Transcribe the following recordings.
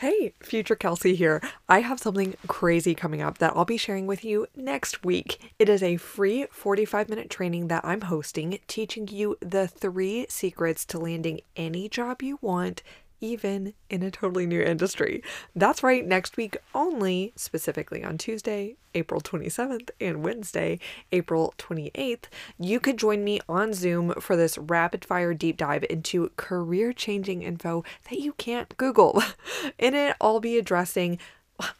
Hey, future Kelsey here. I have something crazy coming up that I'll be sharing with you next week. It is a free 45 minute training that I'm hosting, teaching you the three secrets to landing any job you want even in a totally new industry. That's right, next week only, specifically on Tuesday, April 27th, and Wednesday, April 28th, you could join me on Zoom for this rapid fire deep dive into career changing info that you can't Google. In it, I'll be addressing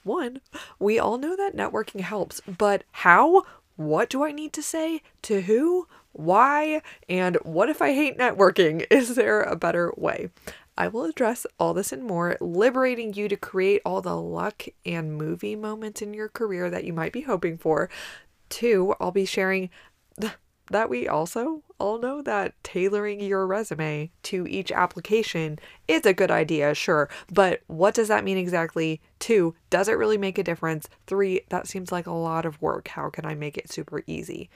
one, we all know that networking helps, but how? What do I need to say? To who? Why? And what if I hate networking? Is there a better way? I will address all this and more, liberating you to create all the luck and movie moments in your career that you might be hoping for. Two, I'll be sharing that we also all know that tailoring your resume to each application is a good idea, sure, but what does that mean exactly? Two, does it really make a difference? Three, that seems like a lot of work. How can I make it super easy?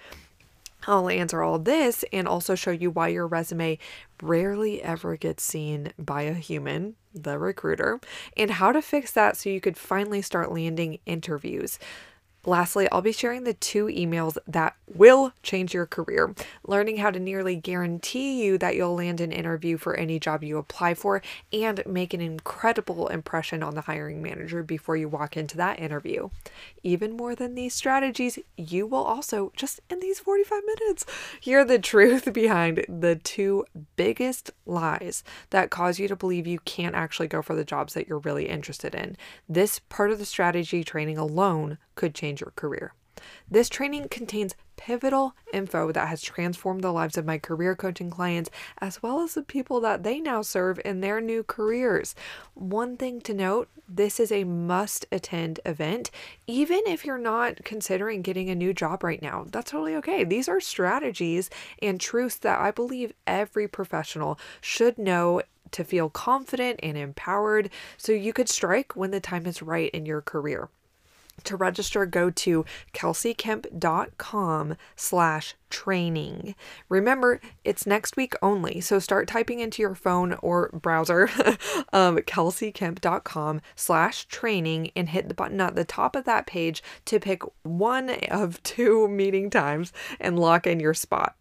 I'll answer all this and also show you why your resume rarely ever gets seen by a human, the recruiter, and how to fix that so you could finally start landing interviews. Lastly, I'll be sharing the two emails that will change your career, learning how to nearly guarantee you that you'll land an interview for any job you apply for and make an incredible impression on the hiring manager before you walk into that interview. Even more than these strategies, you will also, just in these 45 minutes, hear the truth behind the two biggest lies that cause you to believe you can't actually go for the jobs that you're really interested in. This part of the strategy training alone could change your career. This training contains pivotal info that has transformed the lives of my career coaching clients as well as the people that they now serve in their new careers. One thing to note this is a must attend event, even if you're not considering getting a new job right now. That's totally okay. These are strategies and truths that I believe every professional should know to feel confident and empowered so you could strike when the time is right in your career. To register, go to kelseykemp.com slash training. Remember, it's next week only, so start typing into your phone or browser um, kelseykemp.com slash training and hit the button at the top of that page to pick one of two meeting times and lock in your spot.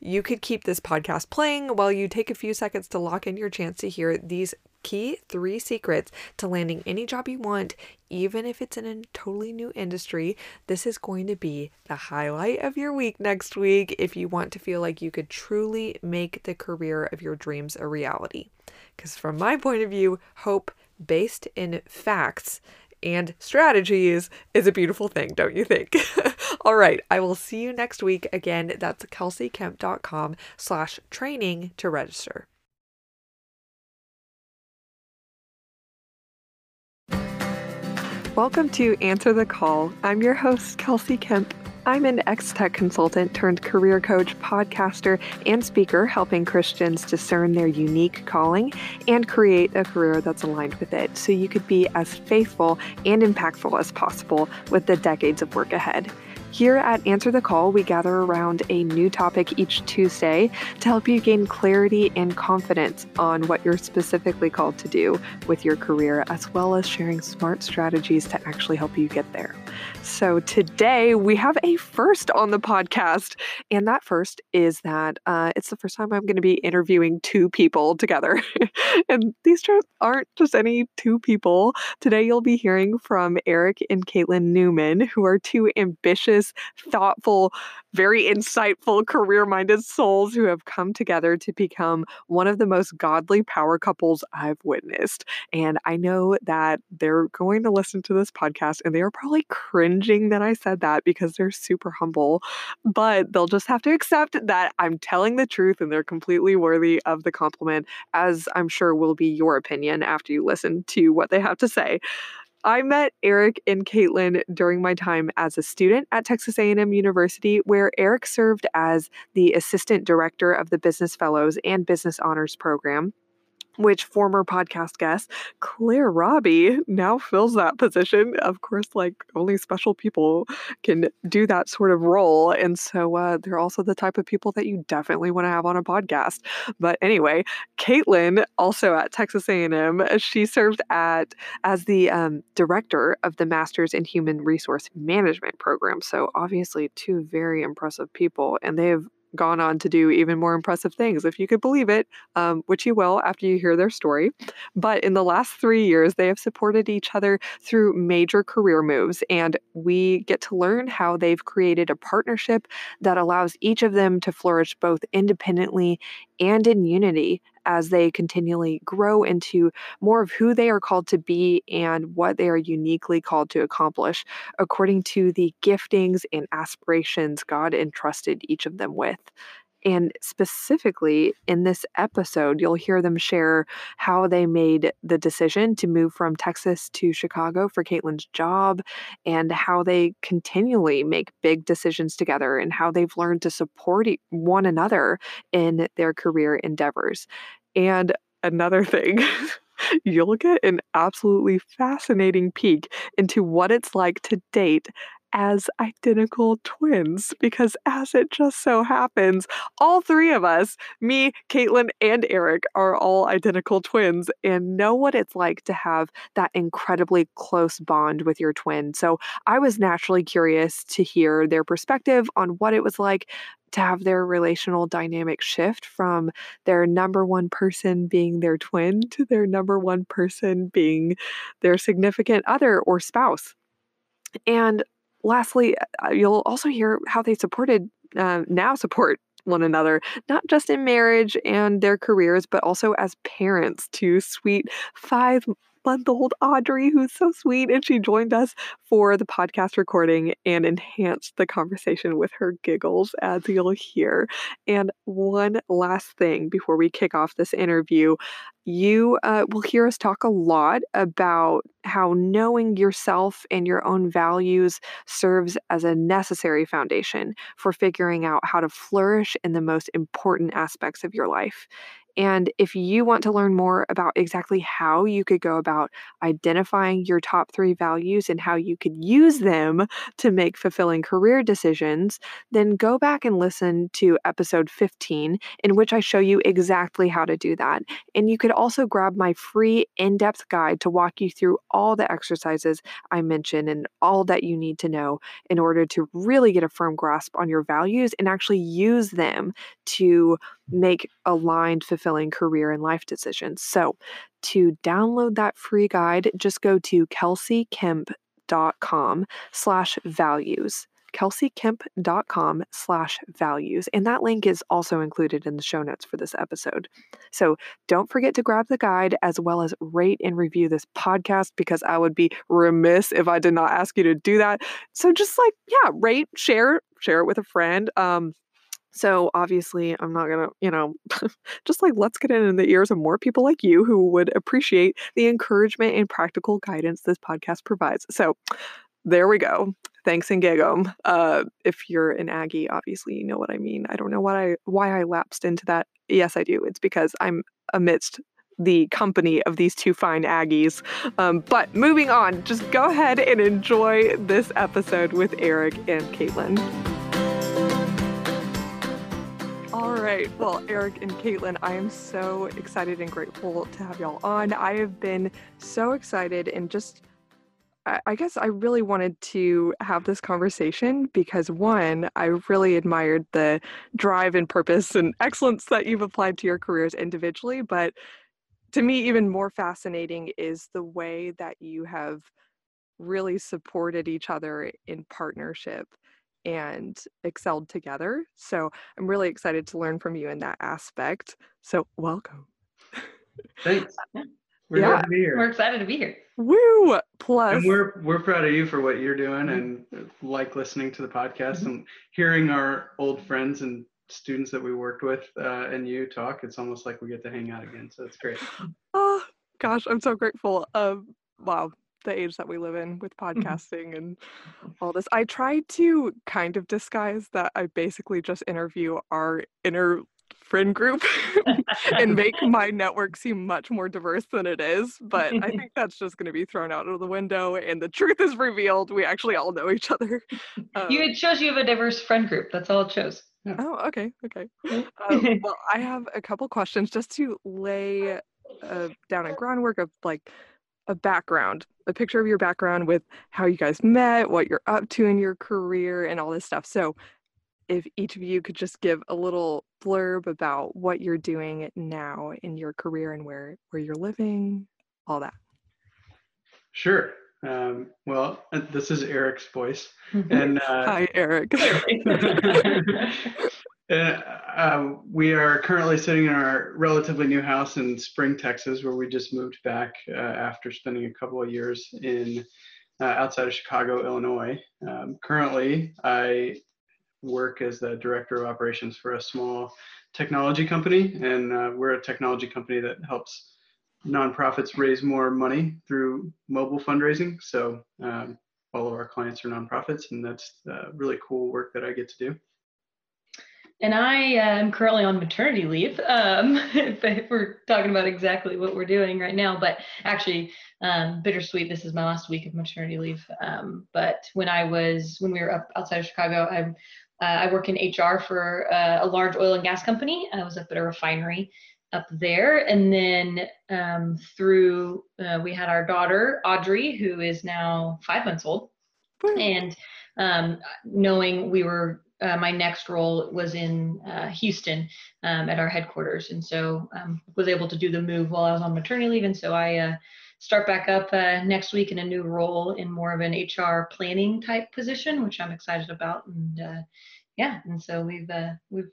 You could keep this podcast playing while you take a few seconds to lock in your chance to hear these key three secrets to landing any job you want, even if it's in a totally new industry. This is going to be the highlight of your week next week if you want to feel like you could truly make the career of your dreams a reality. Because, from my point of view, hope based in facts and strategies is a beautiful thing, don't you think? All right, I will see you next week. Again, that's kelseykemp.com slash training to register. Welcome to Answer the Call. I'm your host, Kelsey Kemp. I'm an ex tech consultant turned career coach, podcaster, and speaker, helping Christians discern their unique calling and create a career that's aligned with it so you could be as faithful and impactful as possible with the decades of work ahead. Here at Answer the Call, we gather around a new topic each Tuesday to help you gain clarity and confidence on what you're specifically called to do with your career, as well as sharing smart strategies to actually help you get there. So today we have a first on the podcast, and that first is that uh, it's the first time I'm going to be interviewing two people together. and these aren't just any two people. Today you'll be hearing from Eric and Caitlin Newman, who are two ambitious thoughtful, very insightful, career minded souls who have come together to become one of the most godly power couples I've witnessed. And I know that they're going to listen to this podcast and they are probably cringing that I said that because they're super humble, but they'll just have to accept that I'm telling the truth and they're completely worthy of the compliment, as I'm sure will be your opinion after you listen to what they have to say. I met Eric and Caitlin during my time as a student at Texas A&M University, where Eric served as the assistant director of the Business Fellows and Business Honors program which former podcast guest Claire Robbie now fills that position. Of course, like only special people can do that sort of role. And so uh, they're also the type of people that you definitely want to have on a podcast. But anyway, Caitlin, also at Texas A&M, she served at as the um, director of the Masters in Human Resource Management program. So obviously, two very impressive people, and they have gone on to do even more impressive things, if you could believe it, um, which you will after you hear their story. But in the last three years, they have supported each other through major career moves, and we get to learn how they've created a partnership that allows each of them to flourish both independently and in unity as they continually grow into more of who they are called to be and what they are uniquely called to accomplish according to the giftings and aspirations God entrusted each of them with. And specifically in this episode, you'll hear them share how they made the decision to move from Texas to Chicago for Caitlin's job and how they continually make big decisions together and how they've learned to support one another in their career endeavors. And another thing. you'll get an absolutely fascinating peek into what it's like to date as identical twins because, as it just so happens, all three of us, me, Caitlin, and Eric, are all identical twins and know what it's like to have that incredibly close bond with your twin. So I was naturally curious to hear their perspective on what it was like to have their relational dynamic shift from their number one person being their twin to their number one person being their significant other or spouse. And lastly, uh, you'll also hear how they supported, uh, now support one another, not just in marriage and their careers, but also as parents to sweet five month old Audrey, who's so sweet. And she joined us for the podcast recording and enhanced the conversation with her giggles, as you'll hear. And one last thing before we kick off this interview you uh, will hear us talk a lot about how knowing yourself and your own values serves as a necessary foundation for figuring out how to flourish in the most important aspects of your life. And if you want to learn more about exactly how you could go about identifying your top three values and how you could use them to make fulfilling career decisions, then go back and listen to episode 15, in which I show you exactly how to do that. And you could also grab my free in depth guide to walk you through all the exercises I mentioned and all that you need to know in order to really get a firm grasp on your values and actually use them to make aligned, fulfilling career and life decisions. So, to download that free guide, just go to kelseykemp.com slash values kelseykemp.com slash values. And that link is also included in the show notes for this episode. So don't forget to grab the guide as well as rate and review this podcast because I would be remiss if I did not ask you to do that. So just like, yeah, rate, share, share it with a friend. Um, so obviously, I'm not gonna, you know, just like let's get in the ears of more people like you who would appreciate the encouragement and practical guidance this podcast provides. So there we go thanks and gig 'em. Uh, if you're an Aggie, obviously you know what I mean. I don't know why I why I lapsed into that. Yes, I do. It's because I'm amidst the company of these two fine Aggies. Um, but moving on, just go ahead and enjoy this episode with Eric and Caitlin. All right. Well, Eric and Caitlin, I am so excited and grateful to have y'all on. I have been so excited and just I guess I really wanted to have this conversation because one, I really admired the drive and purpose and excellence that you've applied to your careers individually. But to me, even more fascinating is the way that you have really supported each other in partnership and excelled together. So I'm really excited to learn from you in that aspect. So, welcome. Thanks. We're yeah. to be here. We're excited to be here. Woo! Plus, and we're we're proud of you for what you're doing, mm-hmm. and like listening to the podcast mm-hmm. and hearing our old friends and students that we worked with uh, and you talk. It's almost like we get to hang out again. So it's great. Oh gosh, I'm so grateful. Um, wow, the age that we live in with mm-hmm. podcasting and all this. I try to kind of disguise that I basically just interview our inner friend group and make my network seem much more diverse than it is. But I think that's just going to be thrown out of the window, and the truth is revealed. We actually all know each other. Um, you it shows you have a diverse friend group. That's all it shows. Yeah. Oh, okay, okay. Um, well, I have a couple questions just to lay uh, down a groundwork of like a background, a picture of your background with how you guys met, what you're up to in your career, and all this stuff. So, if each of you could just give a little blurb about what you're doing now in your career and where where you're living, all that. Sure. Um, well, uh, this is Eric's voice, and uh, hi, Eric. and, uh, we are currently sitting in our relatively new house in Spring, Texas, where we just moved back uh, after spending a couple of years in uh, outside of Chicago, Illinois. Um, currently, I work as the director of operations for a small technology company, and uh, we're a technology company that helps nonprofits raise more money through mobile fundraising. So um, all of our clients are nonprofits, and that's uh, really cool work that I get to do. And I am currently on maternity leave. Um, if we're talking about exactly what we're doing right now, but actually, um, bittersweet. This is my last week of maternity leave. Um, but when I was when we were up outside of Chicago, I uh, I work in HR for uh, a large oil and gas company. I was up at a refinery up there. And then um, through, uh, we had our daughter, Audrey, who is now five months old. And um, knowing we were, uh, my next role was in uh, Houston um, at our headquarters. And so um, was able to do the move while I was on maternity leave. And so I uh, start back up uh, next week in a new role in more of an HR planning type position, which I'm excited about. And uh, yeah, and so we've we've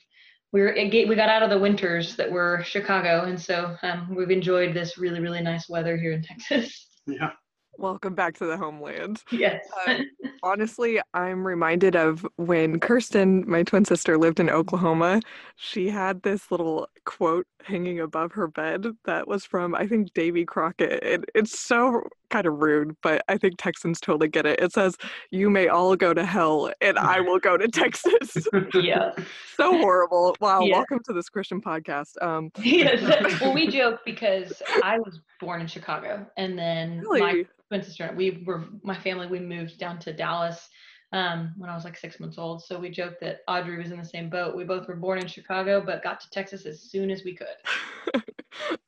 we were we got out of the winters that were Chicago, and so um, we've enjoyed this really really nice weather here in Texas. Yeah. Welcome back to the homeland. Yes. uh, honestly, I'm reminded of when Kirsten, my twin sister, lived in Oklahoma. She had this little quote hanging above her bed that was from, I think, Davy Crockett. It, it's so kind of rude, but I think Texans totally get it. It says, You may all go to hell, and I will go to Texas. yeah. so horrible. Wow. Yeah. Welcome to this Christian podcast. Um, yes. Well, we joke because I was born in Chicago, and then really? my twin sister, we were, my family, we moved down to Dallas um, when I was like six months old. So we joked that Audrey was in the same boat. We both were born in Chicago, but got to Texas as soon as we could.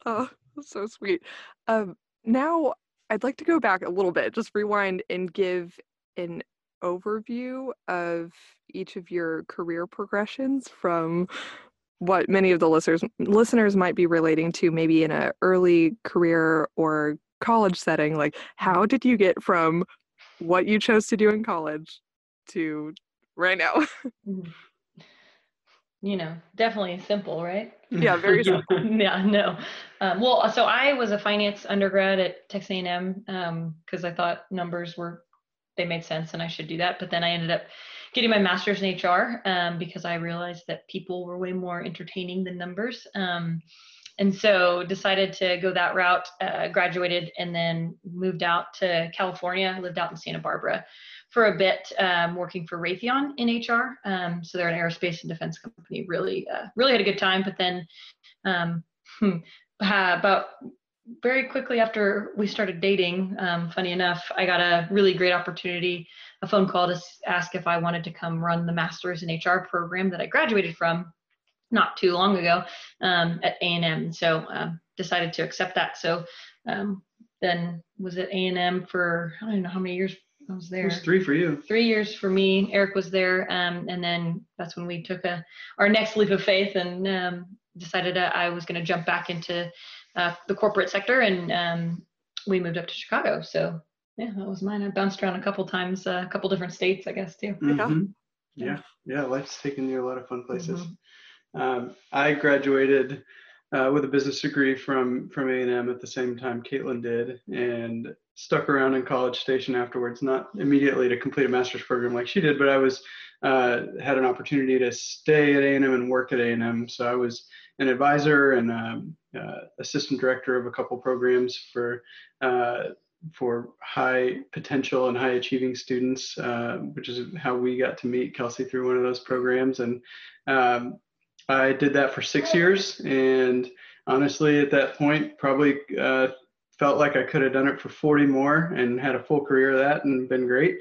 oh, so sweet. Um, now I'd like to go back a little bit, just rewind and give an overview of each of your career progressions from what many of the listeners listeners might be relating to maybe in an early career or college setting like how did you get from what you chose to do in college to right now. Mm. you know, definitely simple, right? Yeah, very simple. yeah, no. Um, well, so I was a finance undergrad at Texas A&M because um, I thought numbers were they made sense and I should do that. But then I ended up getting my master's in HR um, because I realized that people were way more entertaining than numbers. Um, and so decided to go that route. Uh, graduated and then moved out to California. Lived out in Santa Barbara for a bit um, working for Raytheon in HR. Um, so they're an aerospace and defense company. Really, uh, really had a good time. But then um, hmm, about very quickly after we started dating, um, funny enough, I got a really great opportunity, a phone call to ask if I wanted to come run the master's in HR program that I graduated from not too long ago um, at A&M. So um, decided to accept that. So then was at A&M for I don't know how many years I was there. It was three for you. Three years for me. Eric was there, um, and then that's when we took a our next leap of faith and um, decided uh, I was going to jump back into uh, the corporate sector, and um, we moved up to Chicago. So yeah, that was mine. I bounced around a couple times, uh, a couple different states, I guess too. Mm-hmm. Yeah, yeah, life's taken you a lot of fun places. Mm-hmm. Um, I graduated uh, with a business degree from from A&M at the same time Caitlin did, and stuck around in College Station afterwards. Not immediately to complete a master's program like she did, but I was uh, had an opportunity to stay at A&M and work at A&M. So I was an advisor and um, uh, assistant director of a couple programs for uh, for high potential and high achieving students, uh, which is how we got to meet Kelsey through one of those programs. And um, I did that for six years, and honestly, at that point, probably uh, felt like I could have done it for 40 more and had a full career of that and been great.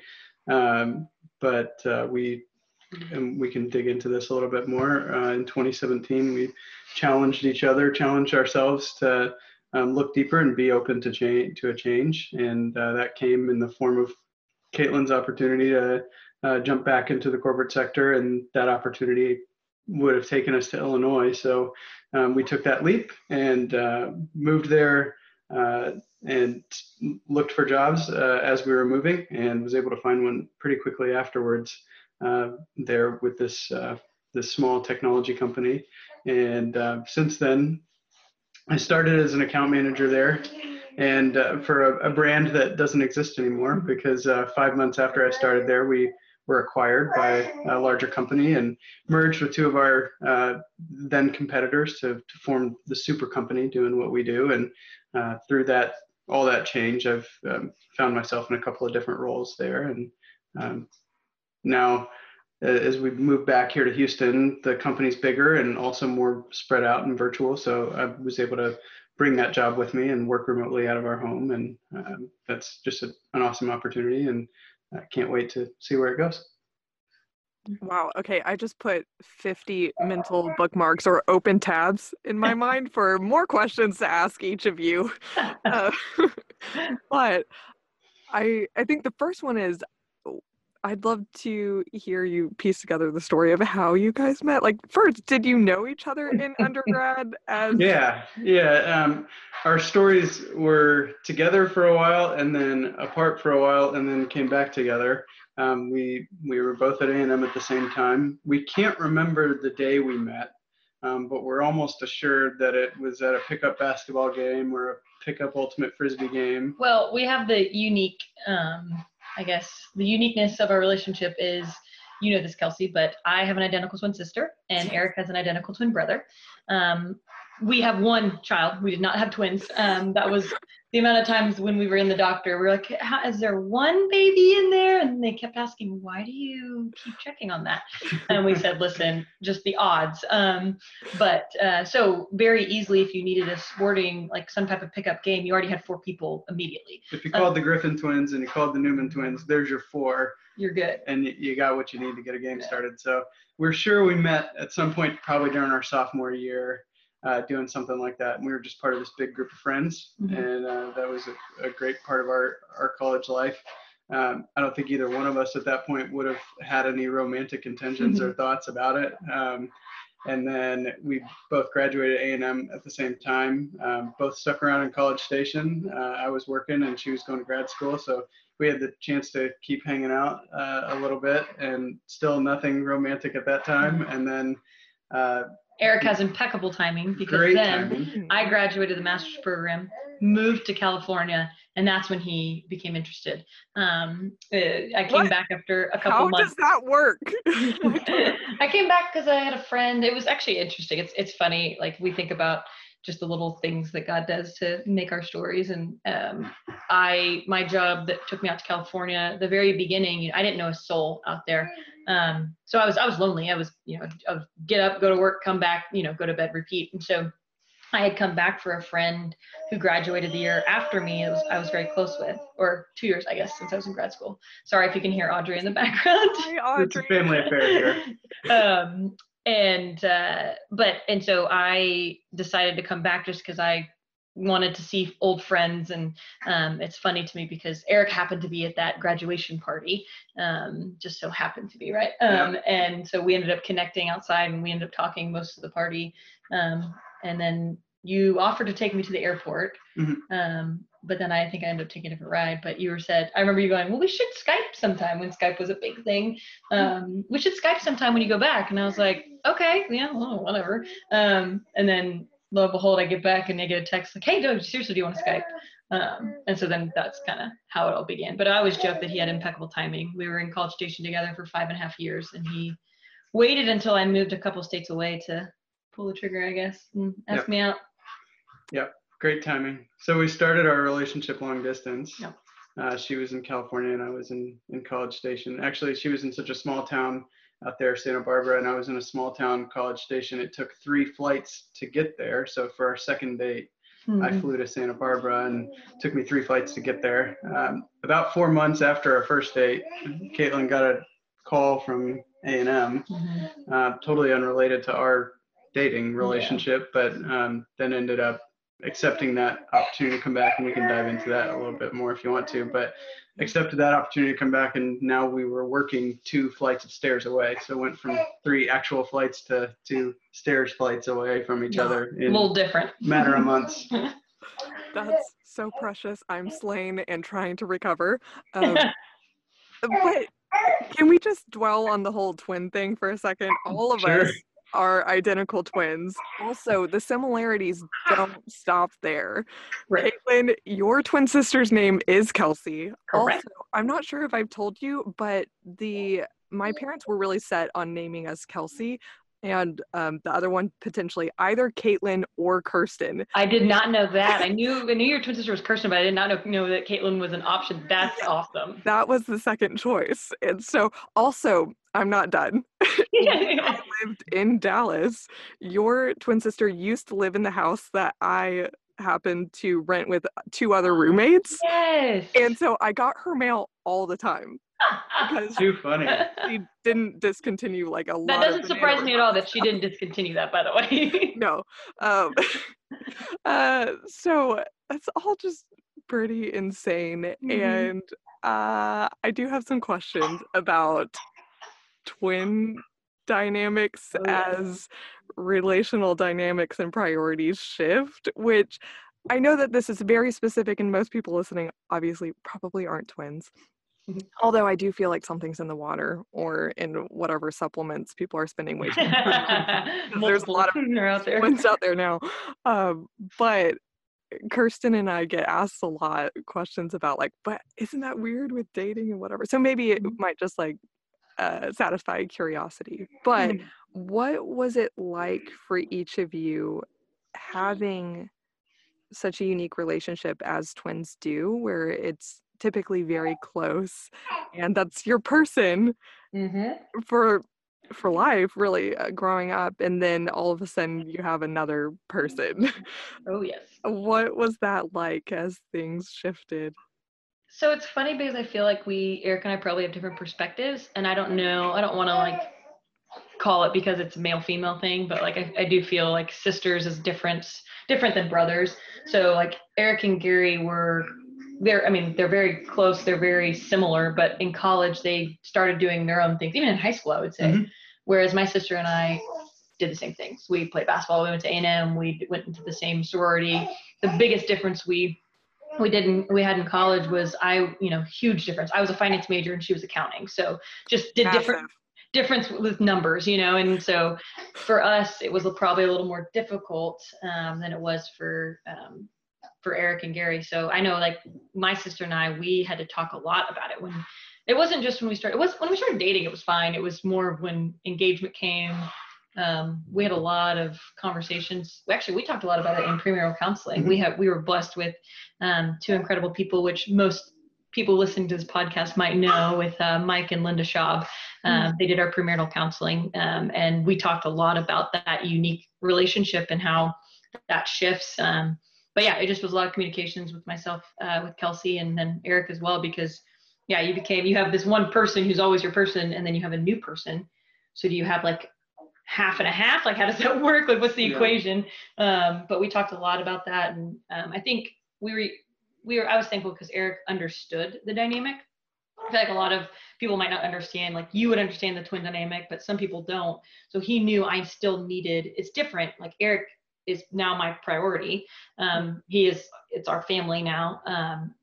Um, but uh, we and we can dig into this a little bit more. Uh, in 2017, we challenged each other, challenged ourselves to um, look deeper and be open to change to a change, and uh, that came in the form of Caitlin's opportunity to uh, jump back into the corporate sector, and that opportunity would have taken us to Illinois. So um, we took that leap and uh, moved there. Uh, and looked for jobs uh, as we were moving, and was able to find one pretty quickly afterwards. Uh, there with this uh, this small technology company. And uh, since then, I started as an account manager there, and for a, a, brand that doesn't exist anymore because five months after I started there, we were acquired by a larger company and merged with two of our uh, then competitors to, to form the super company doing what we do. And uh, through that, all that change, I've um, found myself in a couple of different roles there. And um, now as we move back here to Houston, the company's bigger and also more spread out and virtual. So I was able to bring that job with me and work remotely out of our home. And um, that's just a, an awesome opportunity. And I can't wait to see where it goes. Wow. Okay. I just put 50 mental bookmarks or open tabs in my mind for more questions to ask each of you. Uh, but I I think the first one is I'd love to hear you piece together the story of how you guys met. Like, first, did you know each other in undergrad? As yeah, yeah. Um, our stories were together for a while, and then apart for a while, and then came back together. Um, we we were both at A&M at the same time. We can't remember the day we met, um, but we're almost assured that it was at a pickup basketball game or a pickup ultimate frisbee game. Well, we have the unique um, I guess the uniqueness of our relationship is you know this, Kelsey, but I have an identical twin sister and Eric has an identical twin brother. We have one child. We did not have twins. Um, that was the amount of times when we were in the doctor. We are like, "Is there one baby in there?" And they kept asking, "Why do you keep checking on that?" And we said, "Listen, just the odds." Um, but uh, so very easily, if you needed a sporting like some type of pickup game, you already had four people immediately. If you called um, the Griffin twins and you called the Newman twins, there's your four. You're good. And you got what you need to get a game started. So we're sure we met at some point, probably during our sophomore year uh, doing something like that. And we were just part of this big group of friends, mm-hmm. and uh, that was a, a, great part of our, our college life. Um, I don't think either one of us at that point would have had any romantic intentions mm-hmm. or thoughts about it. Um, and then we both graduated A&M at the same time. Um, both stuck around in College Station. Uh, I was working and she was going to grad school, so we had the chance to keep hanging out uh, a little bit. And still nothing romantic at that time. Mm-hmm. And then uh, Eric has impeccable timing because Great then timing. I graduated the master's program, moved to California, and that's when he became interested. Um, uh, I came what? back after a couple How months. How does that work? I came back because I had a friend. It was actually interesting. It's it's funny. Like we think about just the little things that God does to make our stories. And um, I, my job that took me out to California, the very beginning, I didn't know a soul out there. Um, so I was, I was lonely. I was, you know, I would get up, go to work, come back, you know, go to bed, repeat. And so I had come back for a friend who graduated the year after me. It was I was very close with, or two years, I guess, since I was in grad school. Sorry if you can hear Audrey in the background. Hi, Audrey. It's a family affair here. um, and uh, but and so I decided to come back just because I wanted to see old friends and um, it's funny to me because eric happened to be at that graduation party um, just so happened to be right? Um, and so we ended up connecting outside and we ended up talking most of the party um, and then you offered to take me to the airport mm-hmm. Um, but then i think i ended up taking a different ride. But you were said i remember you going well we should skype sometime when skype was a big thing. Um, we should skype sometime when you go back. And i was like okay yeah well, whatever. And then lo and behold, I get back and I get a text like, "Hey, dude, seriously, do you want to Skype?" Um, and so then that's kind of how it all began. But I always joke that he had impeccable timing. We were in College Station together for five and a half years, and he waited until I moved a couple states away to pull the trigger, I guess, and ask yep. me out. Yep, great timing. So we started our relationship long distance. Yep. Uh, she was in California and I was in in College Station. Actually, she was in such a small town out there, Santa Barbara, and I was in a small town college station. It took three flights to get there. So for our second date, mm-hmm. I hmm. flew to Santa Barbara and took me three flights to get there. Um, about four months after our first date, Caitlin got a call from A&M, mm-hmm. uh, totally unrelated to our dating relationship, yeah. but um, then ended up accepting that opportunity to come back and we can dive into that a little bit more if you want to but accepted that opportunity to come back and now we were working two flights of stairs away. So went from three actual flights to two stairs flights away from each other in a little different. matter of months. That's so precious. I'm slain and trying to recover. Um, but can we just dwell on the whole twin thing for a second? All of sure. us are identical twins. Also, the similarities don't stop there. Right. Caitlin, your twin sister's name is Kelsey. Correct. Also, I'm not sure if I've told you, but the my parents were really set on naming us Kelsey and um, the other one potentially either Caitlin or Kirsten. I did not know that. I knew I knew your twin sister was Kirsten, but I did not know, know that Caitlin was an option. That's awesome. That was the second choice. And so also, I'm not done. I lived in Dallas. Your twin sister used to live in the house that I happened to rent with two other roommates. Yes. And so I got her mail all the time because too funny. She didn't discontinue like a that lot. That doesn't surprise me at all that she didn't discontinue that. By the way, no. Um, uh, so it's all just pretty insane, mm-hmm. and uh, I do have some questions about twin dynamics oh, yeah. as relational dynamics and priorities shift, which I know that this is very specific, and most people listening obviously probably aren't twins. Although I do feel like something's in the water or in whatever supplements people are spending way too much. There's a lot of out there. ones out there now. Um, but Kirsten and I get asked a lot questions about like, but isn't that weird with dating and whatever? So maybe it mm-hmm. might just like uh, satisfy curiosity. But mm-hmm. what was it like for each of you having such a unique relationship as twins do, where it's typically very close and that's your person mm-hmm. for for life really uh, growing up and then all of a sudden you have another person. Oh yes. What was that like as things shifted? So it's funny because i feel like we eric and i probably have different perspectives and i don't know i don't want to like call it because it's a male female thing but like I, I do feel like sisters is different different than brothers. So like eric and gary were they're i mean they're very close they're very similar but in college they started doing their own things even in high school i would say mm-hmm. whereas my sister and i did the same things we played basketball we went to a&m we went into the same sorority the biggest difference we we didn't we had in college was i you know huge difference i was a finance major and she was accounting so just did Massive. different difference with numbers you know and so for us it was probably a little more difficult um, than it was for um, for Eric and Gary. So I know like my sister and I, we had to talk a lot about it when it wasn't just when we started, it was when we started dating, it was fine. It was more when engagement came. Um, we had a lot of conversations. Actually, we talked a lot about it in premarital counseling. Mm-hmm. We have, we were blessed with um, two incredible people, which most people listening to this podcast might know with uh, Mike and Linda Schaub. Um, mm-hmm. They did our premarital counseling, um, and we talked a lot about that unique relationship and how that shifts. Um, but yeah, it just was a lot of communications with myself, uh, with Kelsey, and then Eric as well, because yeah, you became you have this one person who's always your person, and then you have a new person. So do you have like half and a half? Like how does that work? Like what's the yeah. equation? Um, but we talked a lot about that, and um, I think we were we were I was thankful because Eric understood the dynamic. I feel like a lot of people might not understand, like you would understand the twin dynamic, but some people don't. So he knew I still needed, it's different. Like Eric is now my priority. Um, he is, it's our family now. Um,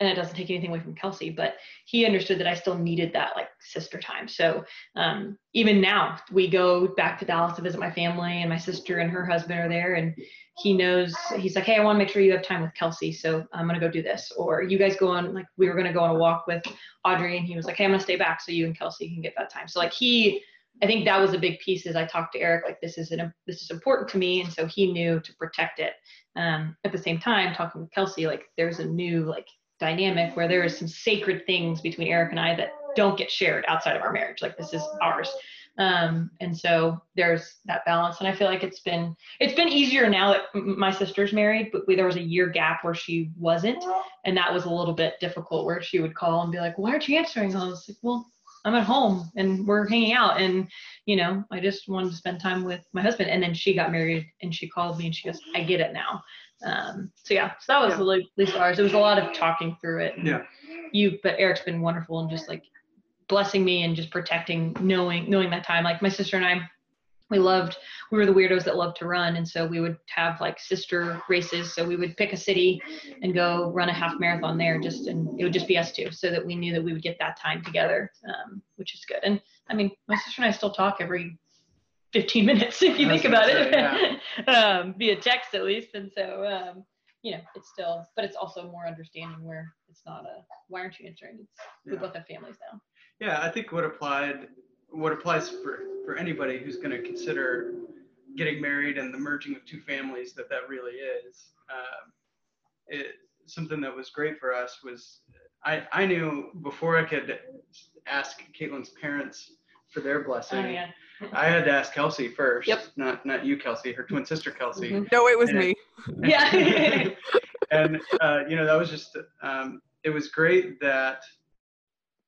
and it doesn't take anything away from Kelsey, but he understood that I still needed that like sister time. So um, even now, we go back to Dallas to visit my family, and my sister and her husband are there, and he knows he's like, hey, I want to make sure you have time with Kelsey, so I'm gonna go do this. Or you guys go on like we were gonna go on a walk with Audrey, and he was like, hey, I'm gonna stay back so you and Kelsey can get that time. So like he I think that was a big piece as I talked to Eric, like this is an, this is important to me. And so he knew to protect it. Um, at the same time, talking with Kelsey, like there's a new like dynamic where there is some sacred things between Eric and I that don't get shared outside of our marriage. Like this is ours. Um, and so there's that balance. And I feel like it's been it's been easier now that my sister's married, but we, there was a year gap where she wasn't, and that was a little bit difficult. Where she would call and be like, "Why aren't you answering?" I was like, "Well." I'm at home and we're hanging out and you know I just wanted to spend time with my husband. And then she got married and she called me and she goes I get it now. Um, so yeah so that was yeah. at least ours it was a lot of talking through it. Yeah. You but Eric's been wonderful and just like blessing me and just protecting knowing knowing that time. Like my sister and I we loved we were the weirdos that loved to run and so we would have like sister races. So we would pick a city and go run a half marathon there just and it would just be us two so that we knew that we would get that time together um, which is good. And i mean my sister and i still talk every 15 minutes if you think about say, it yeah. um, via text at least and so um, you know it's still but it's also more understanding where it's not a why aren't you answering? It's yeah. we both have families now. Yeah i think what applied what applies for for anybody who's going to consider getting married and the merging of two families that that really is. Um, it, something that was great for us was I, I knew before I could ask Caitlin's parents for their blessing. Oh, yeah. I had to ask Kelsey first. Yep. Not not you, Kelsey, her twin sister Kelsey. Mm-hmm. No, it was and, me. yeah. and uh, you know that was just um, it was great that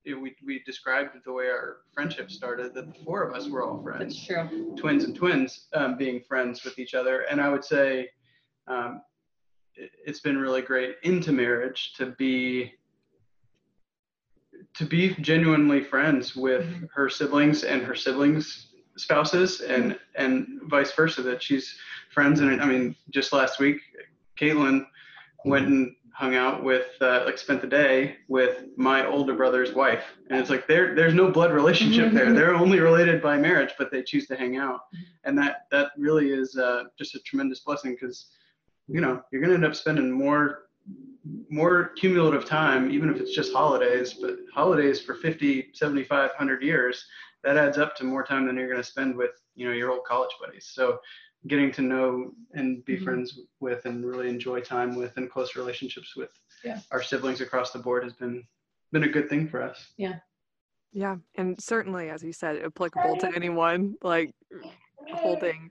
we, we described the way our friendship started that the four of us were all friends. That's true. Twins and twins um, being friends with each other. And I would say um, it, it's been really great into marriage to be to be genuinely friends with mm-hmm. her siblings and her siblings spouses and mm-hmm. and vice versa that she's friends and I mean just last week Caitlin went and hung out with uh, like spent the day with my older brother's wife. And it's like there there's no blood relationship there. They're only related by marriage but they choose to hang out. And that that really is uh, just a tremendous blessing because you know you're going to end up spending more more cumulative time even if it's just holidays but holidays for 50 75 100 years that adds up to more time than you're going to spend with you know your old college buddies. So getting to know and be mm-hmm. friends with and really enjoy time with and close relationships with yeah. our siblings across the board has been been a good thing for us. Yeah. Yeah, and certainly as you said applicable to anyone like holding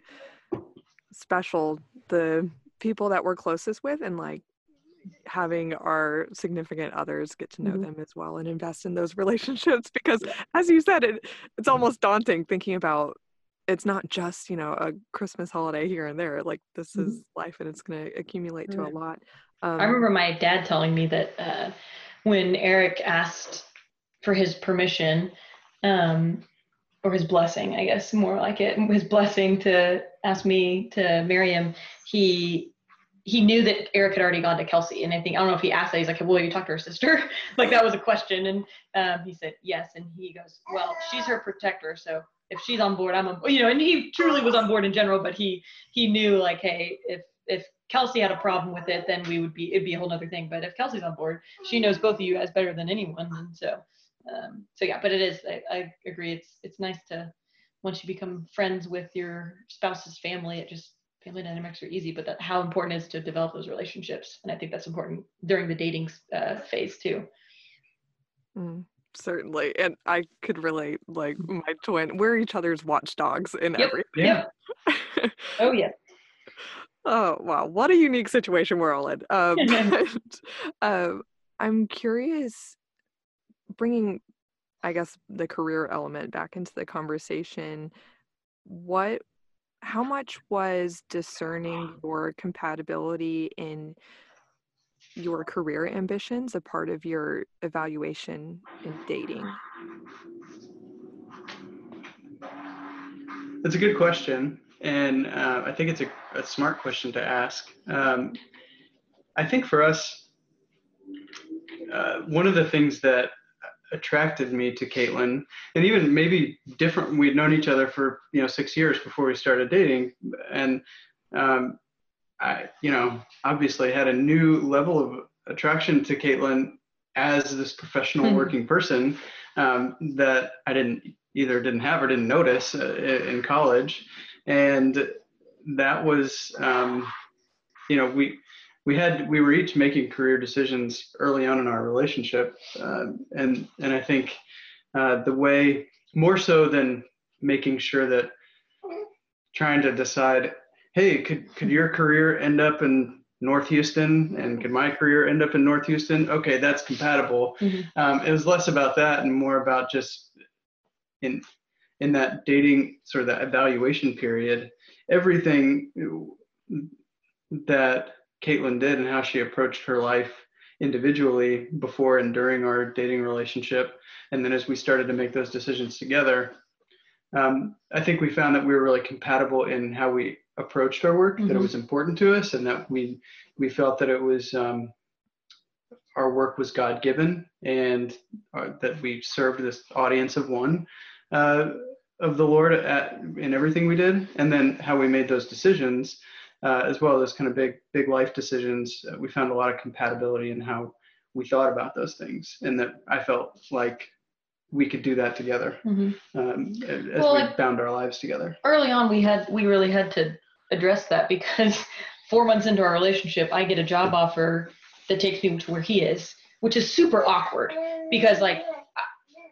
special the people that we're closest with and like having our significant others get to know mm-hmm. them as well and invest in those relationships because as you said it it's almost daunting thinking about it's not just you know a christmas holiday here and there like this mm-hmm. is life and it's going to accumulate to a lot um, i remember my dad telling me that uh, when eric asked for his permission um, or his blessing i guess more like it his blessing to ask me to marry him he he knew that Eric had already gone to Kelsey, and I think I don't know if he asked that. He's like, "Well, you talk to her sister?" like that was a question, and um, he said yes, and he goes, "Well, she's her protector, so if she's on board, I'm on, you know, and he truly was on board in general, but he he knew like, hey, if if Kelsey had a problem with it, then we would be it'd be a whole other thing. But if Kelsey's on board, she knows both of you guys better than anyone, and so um, so yeah. But it is, I, I agree. It's it's nice to once you become friends with your spouse's family, it just family dynamics are easy. But that how important is to develop those relationships, and I think that's important during the dating uh, phase too. Mm certainly and i could relate like mm. my twin we're each other's watchdogs in yep. everything yeah. oh yeah oh wow what a unique situation we're all in um, but, uh, i'm curious bringing i guess the career element back into the conversation what how much was discerning your compatibility in your career ambitions a part of your evaluation in dating? That's a good question. And uh, I think it's a, a, smart question to ask. Um, I think for us, uh, one of the things that attracted me to Caitlin, and even maybe different, we'd known each other for you know six years before we started dating, and um, I, you know, obviously had a new level of attraction to Caitlin as this professional mm-hmm. working person um, that I didn't either didn't have or didn't notice uh, in college, and that was, um, you know, we we had we were each making career decisions early on in our relationship, uh, and and I think uh, the way more so than making sure that trying to decide, hey, could could your career end up in North Houston, and could my career end up in North Houston? Okay, that's compatible. Mhm. Um, it was less about that and more about just in in that dating sort of that evaluation period, everything that Caitlin did and how she approached her life individually before and during our dating relationship, and then as we started to make those decisions together, um, I think we found that we were really compatible in how we approached our work, that it Mhm. was important to us, and that we we felt that it was um, our work was God given, and uh, that we served this audience of one uh, of the Lord at, in everything we did, and then how we made those decisions, uh, as well as kind of big big life decisions. Uh, we found a lot of compatibility in how we thought about those things, and that I felt like we could do that together Mhm. um, as Well, we bound our lives together. early on we had we really had to address that because four months into our relationship i get a job offer that takes me to where he is which is super awkward because like i,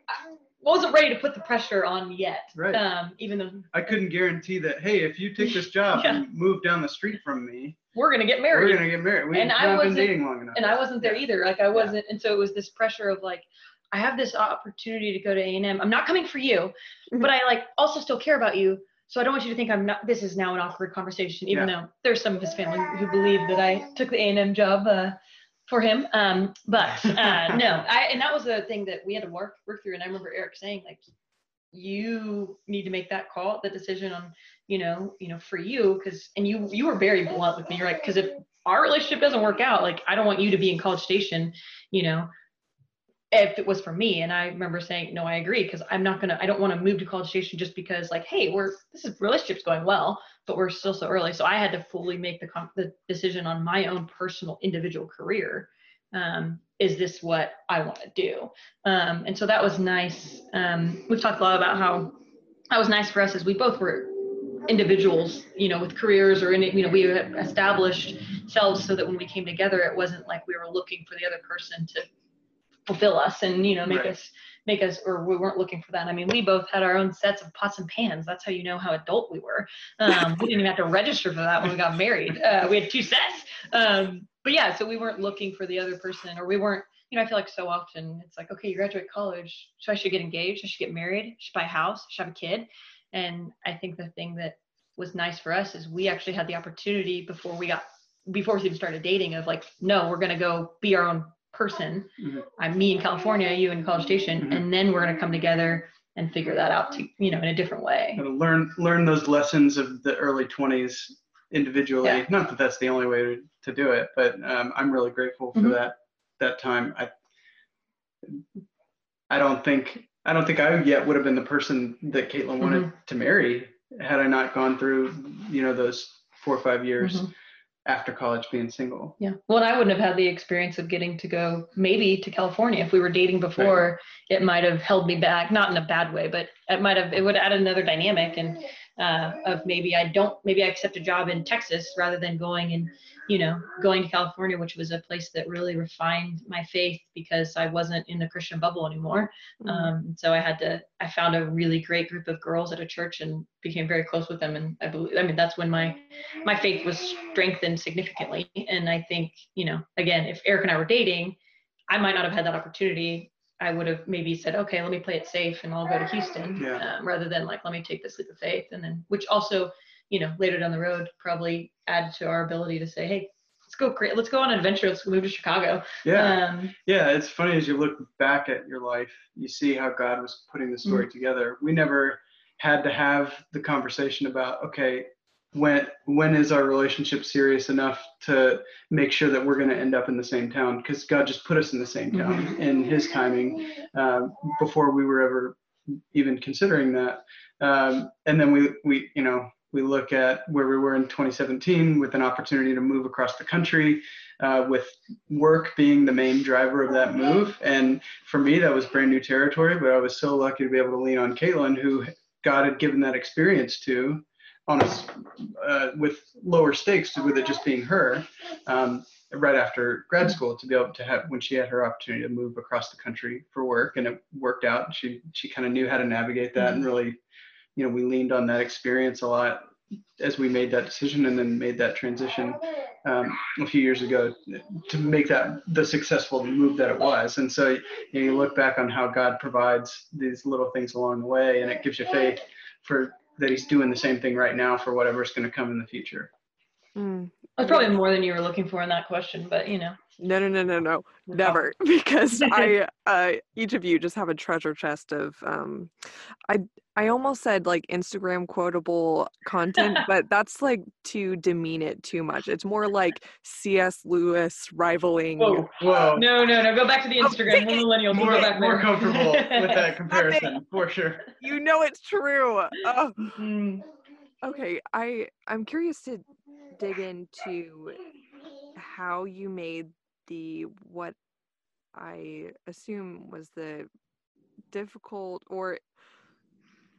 I wasn't ready to put the pressure on yet Right. um, even though I couldn't guarantee that. Hey, if you take this job Yeah. and move down the street from me, we're gonna get married. we're gonna get married. We And I haven't been wasn't- dating long enough. and I wasn't there either. Like I wasn't, and so it was this pressure of like, I have this opportunity to go to A and M. I'm not coming for you, Mhm. but I like also still care about you. So I don't want you to think I'm not. This is now an awkward conversation, even though there's some of his family who believe that I took the A and M job uh, for him. Um, but uh, no, I and that was the thing that we had to work work through. And I remember Eric saying like, you need to make that call, the decision on, you know, you know, for you, because and you you were very blunt with me. You're like, because if our relationship doesn't work out, like I don't want you to be in College Station, you know, if it was for me. And I remember saying, no, I agree, because I'm not gonna, I don't want to move to College Station just because, like, hey, we're this is relationship's going well, but we're still so early. So I had to fully make the the decision on my own personal individual career. Um, is this what I want to do? Um, and so that was nice. Um, we've talked a lot about how that was nice for us as we both were individuals, you know, with careers or in you know, we established selves so that when we came together, it wasn't like we were looking for the other person to fulfill us and you know make Right. us make us or we weren't looking for that. I mean, we both had our own sets of pots and pans. That's how you know how adult we were. Um, we didn't even have to register for that when we got married. Uh, we had two sets. Um, but yeah, so we weren't looking for the other person, or we weren't. You know, I feel like so often it's like, okay, you graduate college, so I should get engaged, I should get married, I should buy a house, I should have a kid. And I think the thing that was nice for us is we actually had the opportunity before we got before we even started dating of like, no, we're gonna go be our own person. Mhm. I'm me in California, you in College Station, Mhm. and then we're gonna come together and figure that out to you know in a different way. Learn learn those lessons of the early 20s individually. Yeah. Not that that's the only way to, to do it, but um, I'm really grateful for Mhm. that that time. I I don't think I don't think I yet would have been the person that Caitlin wanted Mm-hmm. to marry had I not gone through you know those four or five years Mhm. After college being single. Yeah. Well, and I wouldn't have had the experience of getting to go maybe to California if we were dating before. It might have held me back, not in a bad way, but it might have. It would add another dynamic and uh, of maybe I don't. Maybe I accept a job in Texas rather than going and you know going to California, which was a place that really refined my faith because I wasn't in the Christian bubble anymore. Um, so I had to. I found a really great group of girls at a church and became very close with them. And I believe. I mean, that's when my my faith was strengthened significantly. And I think, you know, again, if Eric and I were dating, I might not have had that opportunity. I would have maybe said, okay, let me play it safe and I'll go to Houston Yeah. um, rather than like, let me take this leap of faith. And then, which also, you know, later down the road probably add to our ability to say, hey, let's go create, let's go on an adventure. Let's move to Chicago. Yeah. Um, Yeah, it's funny as you look back at your life, you see how God was putting the Mm-hmm. story together. We never had to have the conversation about, okay, when when is our relationship serious enough to make sure that we're going to end up in the same town? Because God just put us in the same town Mm-hmm. in His timing um, before we were ever even considering that. Um, and then we we you know we look at where we were in 2017 with an opportunity to move across the country uh, with work being the main driver of that move. And for me, that was brand new territory, but I was so lucky to be able to lean on Caitlin, who God had given that experience to on uh, with lower stakes with it just being her um, right after grad school to be able to have when she had her opportunity to move across the country for work and it worked out she she kind of knew how to navigate that and really you know we leaned on that experience a lot as we made that decision and then made that transition um, a few years ago to make that the successful move that it was. And so you, know, you look back on how God provides these little things along the way, and it gives you faith for that He's doing the same thing right now for whatever's going to come in the future. Mm. That's probably more than you were looking for in that question, but you know. No, no, no, no, no, never. Because I, uh, each of you just have a treasure chest of, um, I, I almost said like Instagram quotable content, but that's like to demean it too much. It's more like C.S. Lewis rivaling. Whoa, whoa. No, no, no. Go back to the Instagram. Oh, millennials. More, go back more comfortable with that comparison, for sure. You know it's true. Oh. Mm-hmm. Okay, I I'm curious to dig into how you made the what I assume was the difficult or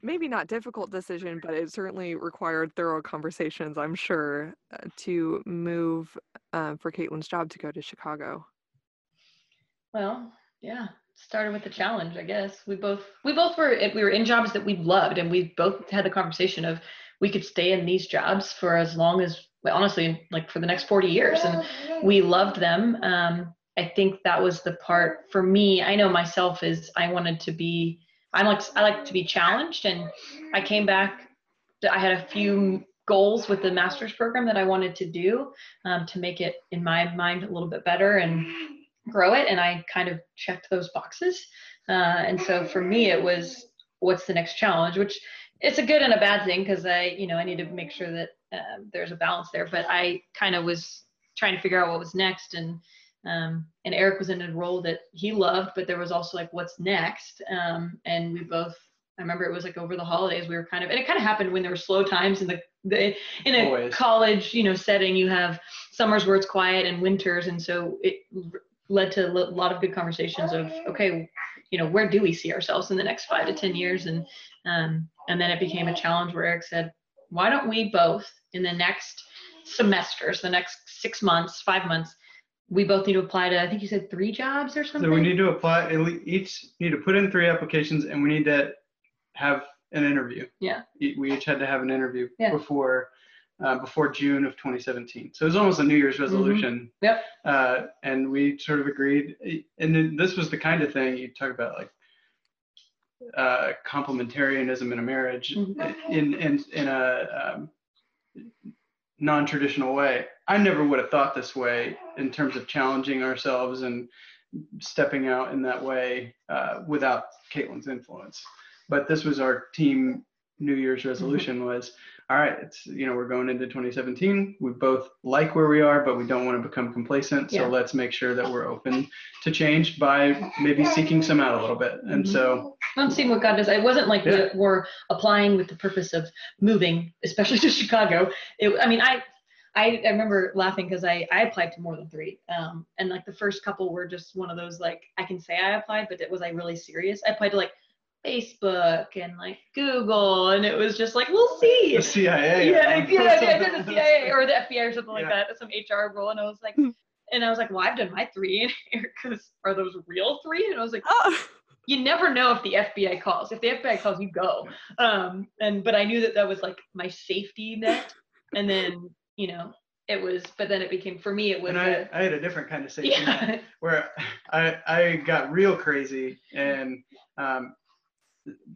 maybe not difficult decision, but it certainly required thorough conversations, I'm sure, uh, to move uh, for Caitlin's job to go to Chicago. Well, yeah, started with the challenge, I guess. We both we both were we were in jobs that we loved, and we both had the conversation of we could stay in these jobs for as long as honestly like for the next 40 years and we loved them um, i think that was the part for me. I know myself is i wanted to be I'm like i like to be challenged and i came back i had a few goals with the master's program that i wanted to do um, to make it in my mind a little bit better and grow it and i kind of checked those boxes. Uh, and so for me it was what's the next challenge? Which it's a good and a bad thing because I, you know, I need to make sure that uh, there's a balance there. But I kind of was trying to figure out what was next, and um, and Eric was in a role that he loved, but there was also like what's next, um, and we both. I remember it was like over the holidays we were kind of, and it kind of happened when there were slow times in the, the in a Always. college, you know, setting. You have summers where it's quiet and winters, and so it led to a lot of good conversations of okay, you know, where do we see ourselves in the next five to ten years, and um, and then it became a challenge where Eric said, why don't we both in the next semesters, the next six months, five months, we both need to apply to, I think you said three jobs or something? So we need to apply, each need to put in three applications and we need to have an interview. Yeah. We each had to have an interview yeah. before uh, before June of 2017. So it was almost a New Year's mm-hmm. resolution. Mm-hmm. Yep. Uh, and we sort of agreed. And then this was the kind of thing you talk about, like uh, complementarianism in a marriage mm-hmm. in in in a um, non-traditional way. I never would have thought this way in terms of challenging ourselves and stepping out in that way uh, without Caitlin's influence. But this was our team New Year's resolution mm-hmm. was all right, it's you know we're going into 2017. We both like where we are, but we don't want to become complacent. So yeah. let's make sure that we're open to change by maybe seeking some out a little bit. And mm-hmm. so I'm seeing what God does. It wasn't like yeah. we were applying with the purpose of moving, especially to Chicago. It, I mean, I I, I remember laughing because I, I applied to more than three. Um, and like the first couple were just one of those like I can say I applied, but it was I really serious. I applied to like Facebook and like Google, and it was just like, we'll see. The CIA. Yeah, yeah, yeah, I did the CIA or the FBI or something yeah. like that, some HR role, and I was like, hmm. and I was like, well, I've done my three, and Eric goes, are those real three? And I was like, oh. You never know if the FBI calls. If the FBI calls, you go. Um, and but I knew that that was like my safety net, and then you know it was but then it became for me it was and I, a, I had a different kind of safety yeah. net where I, I got real crazy and um,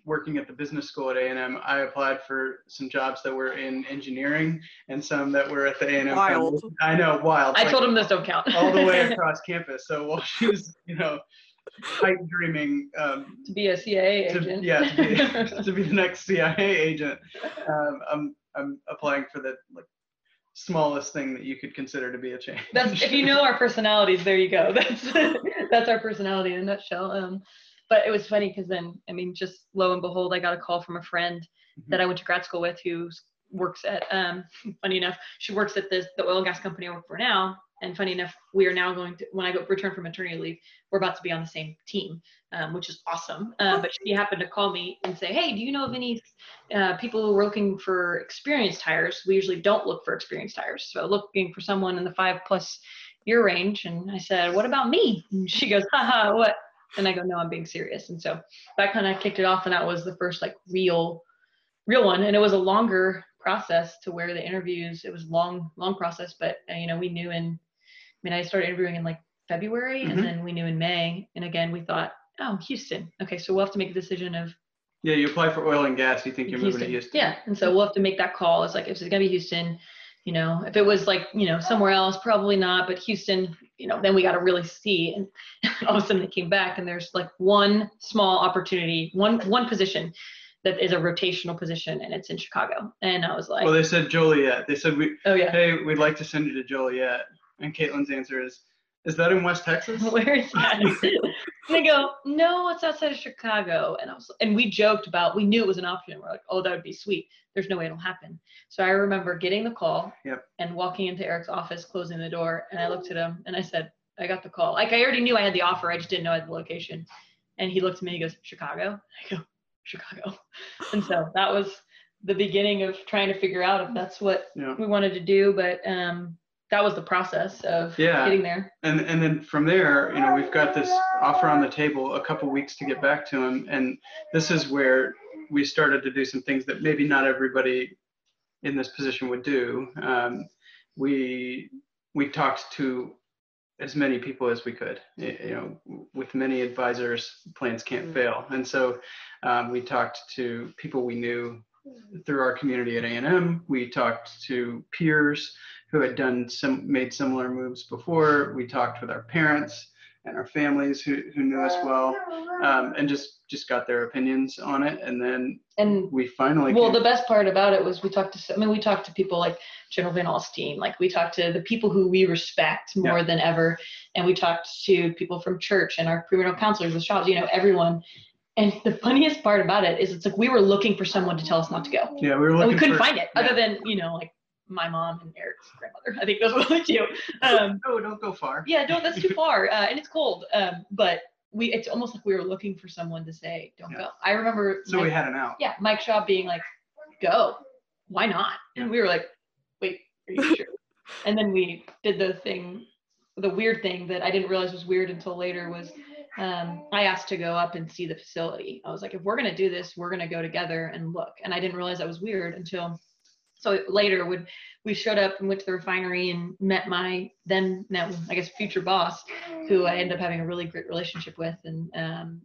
working at the business school at A&M, I applied for some jobs that were in engineering and some that were at the A&M. Wild. Campus. I know, wild. I like, told him those don't count. all the way across campus. So while she was, you know, pipe dreaming um, to be a CIA to, agent. Yeah, to be, to be the next CIA agent. Um, I'm I'm applying for the like smallest thing that you could consider to be a change. That's if you know our personalities, there you go. That's that's our personality in a nutshell. Um, but it was funny because then i mean just lo and behold i got a call from a friend mm-hmm. that i went to grad school with who works at um, funny enough she works at this the oil and gas company i work for now. And funny enough we are now going to when i go return from maternity leave we're about to be on the same team um, which is awesome. Uh, but she happened to call me and say hey do you know of any uh, people who are looking for experienced hires? We usually don't look for experienced hires so looking for someone in the five plus year range. And i said what about me? And she goes haha what and I go, no, I'm being serious. And so that kind of kicked it off. And that was the first like real real one, and it was a longer process to where the interviews. It was long, long process, but uh, you know, we knew in. I mean, I started interviewing in like February, Mhm. and then we knew in May. And again, we thought, oh, Houston. Okay, so we'll have to make a decision of Yeah, you apply for oil and gas. You think you're moving to Houston. yeah, and so we'll have to make that call. It's like if it's gonna be Houston, you know, if it was like you know somewhere else, probably not. But Houston, you know, then we got to really see. And all of a sudden, they came back, and there's like one small opportunity, one one position that is a rotational position, and it's in Chicago. And I was like, Well, they said Joliet. They said we, oh yeah, hey, we'd like to send you to Joliet. And Caitlin's answer is, is that in West Texas? where is that? and they go, no, it's outside of Chicago. And I was, and we joked about, we knew it was an option. We're like, oh, that would be sweet. There's no way it'll happen. So I remember getting the call Yep. and walking into Eric's office, closing the door, and I looked at him and I said, I got the call. Like I already knew I had the offer, I just didn't know I had the location. And he looked at me, he goes, Chicago. I go, Chicago. And so that was the beginning of trying to figure out if that's what Yeah. we wanted to do. But um, that was the process of Yeah. getting there. And and then from there, you know, we've got this offer on the table, a couple weeks to get back to him, and this is where we started to do some things that maybe not everybody in this position would do. Um, we we talked to as many people as we could. You know, with many advisors, plans can't Mhm. fail, and so um, we talked to people we knew through our community at A&M. We talked to peers who had done some made similar moves before. We talked with our parents and our families who, who knew us well, um, and just just got their opinions on it. And then And we finally well, came- the best part about it was we talked to, I mean, we talked to people like General Van Alstine, like we talked to the people who we respect more Yeah. than ever. And we talked to people from church and our premarital counselors, the Shaws, you know, everyone. And the funniest part about it is it's like we were looking for someone to tell us not to go. yeah, we were And we couldn't for, find it yeah. other than, you know, like my mom and Eric's grandmother. I think those were the two. Um, Oh, don't go far. yeah, don't, that's too far. Uh, and it's cold. Um, but we, it's almost like we were looking for someone to say, don't Yeah. go. I remember So my- we had an out. yeah, Mike Shaw being like, go. Why not? Yeah. And we were like, wait, are you sure? and then we did the thing, the weird thing that I didn't realize was weird until later was um, I asked to go up and see the facility. I was like, if we're going to do this, we're going to go together and look. And I didn't realize that was weird until so later when we showed up and went to the refinery and met my then now I guess future boss, who I ended up having a really great relationship with. And um,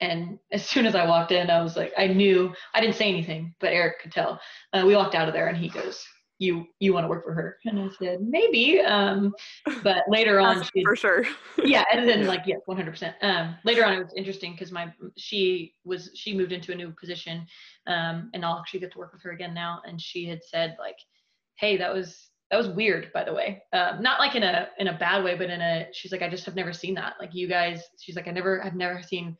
and as soon as I walked in, I was like, I knew I didn't say anything, but Eric could tell. Uh, we walked out of there, and he goes, "You you want to work for her?" And I said, "Maybe." Um, but later on, she for sure. yeah and then like yeah 100% um later on it was interesting because my she was she moved into a new position um and i'll actually get to work with her again now and she had said like hey that was that was weird by the way um not like in a in a bad way but in a she's like i just have never seen that like you guys she's like i never i've never seen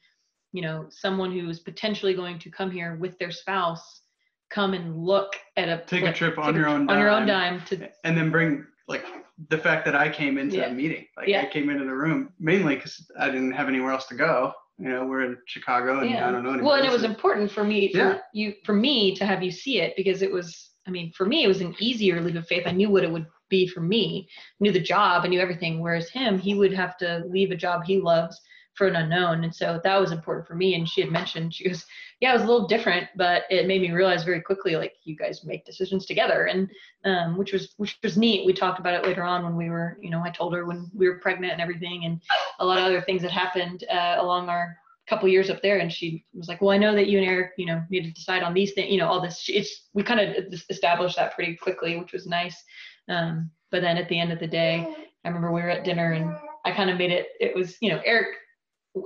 you know someone who's potentially going to come here with their spouse come and look at a Take a trip on your own on your own dime. to And then bring like the fact that I came into Yeah. the meeting. Like Yeah. I came into the room mainly because I didn't have anywhere else to go. You know, we're in Chicago and I don't know. Anything. Well, and it was important for me, for Yeah. you, for me to have you see it because it was. I mean, for me, it was an easier leap of faith. I knew what it would be for me. I knew the job. I knew everything. Whereas him, he would have to leave a job he loves for an unknown, and so that was important for me. And she had mentioned, she goes, "Yeah, it was a little different, but it made me realize very quickly, like you guys make decisions together, and um, which was which was neat. We talked about it later on when we were, you know, I told her when we were pregnant and everything, and a lot of other things that happened uh, along our couple years up there. And she was like well i know that you and eric you know need to decide on these things you know all this. It's we kind of established that pretty quickly which was nice. Um, but then at the end of the day i remember we were at dinner and i kind of made it it was you know eric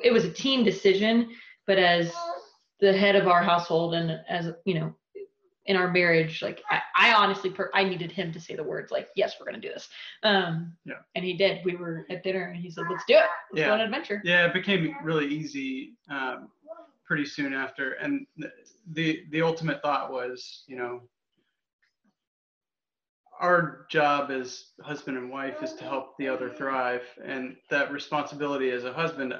it was a team decision but as the head of our household and as you know in our marriage like i, I honestly per- i needed him to say the words like yes we're going to do this. Um, Yeah. and he did. We were at dinner and he said let's do it. Let's Yeah. go on an adventure. Yeah, it became really easy um, pretty soon after, and the, the the ultimate thought was, you know, our job as husband and wife is to help the other thrive, and that responsibility as a husband,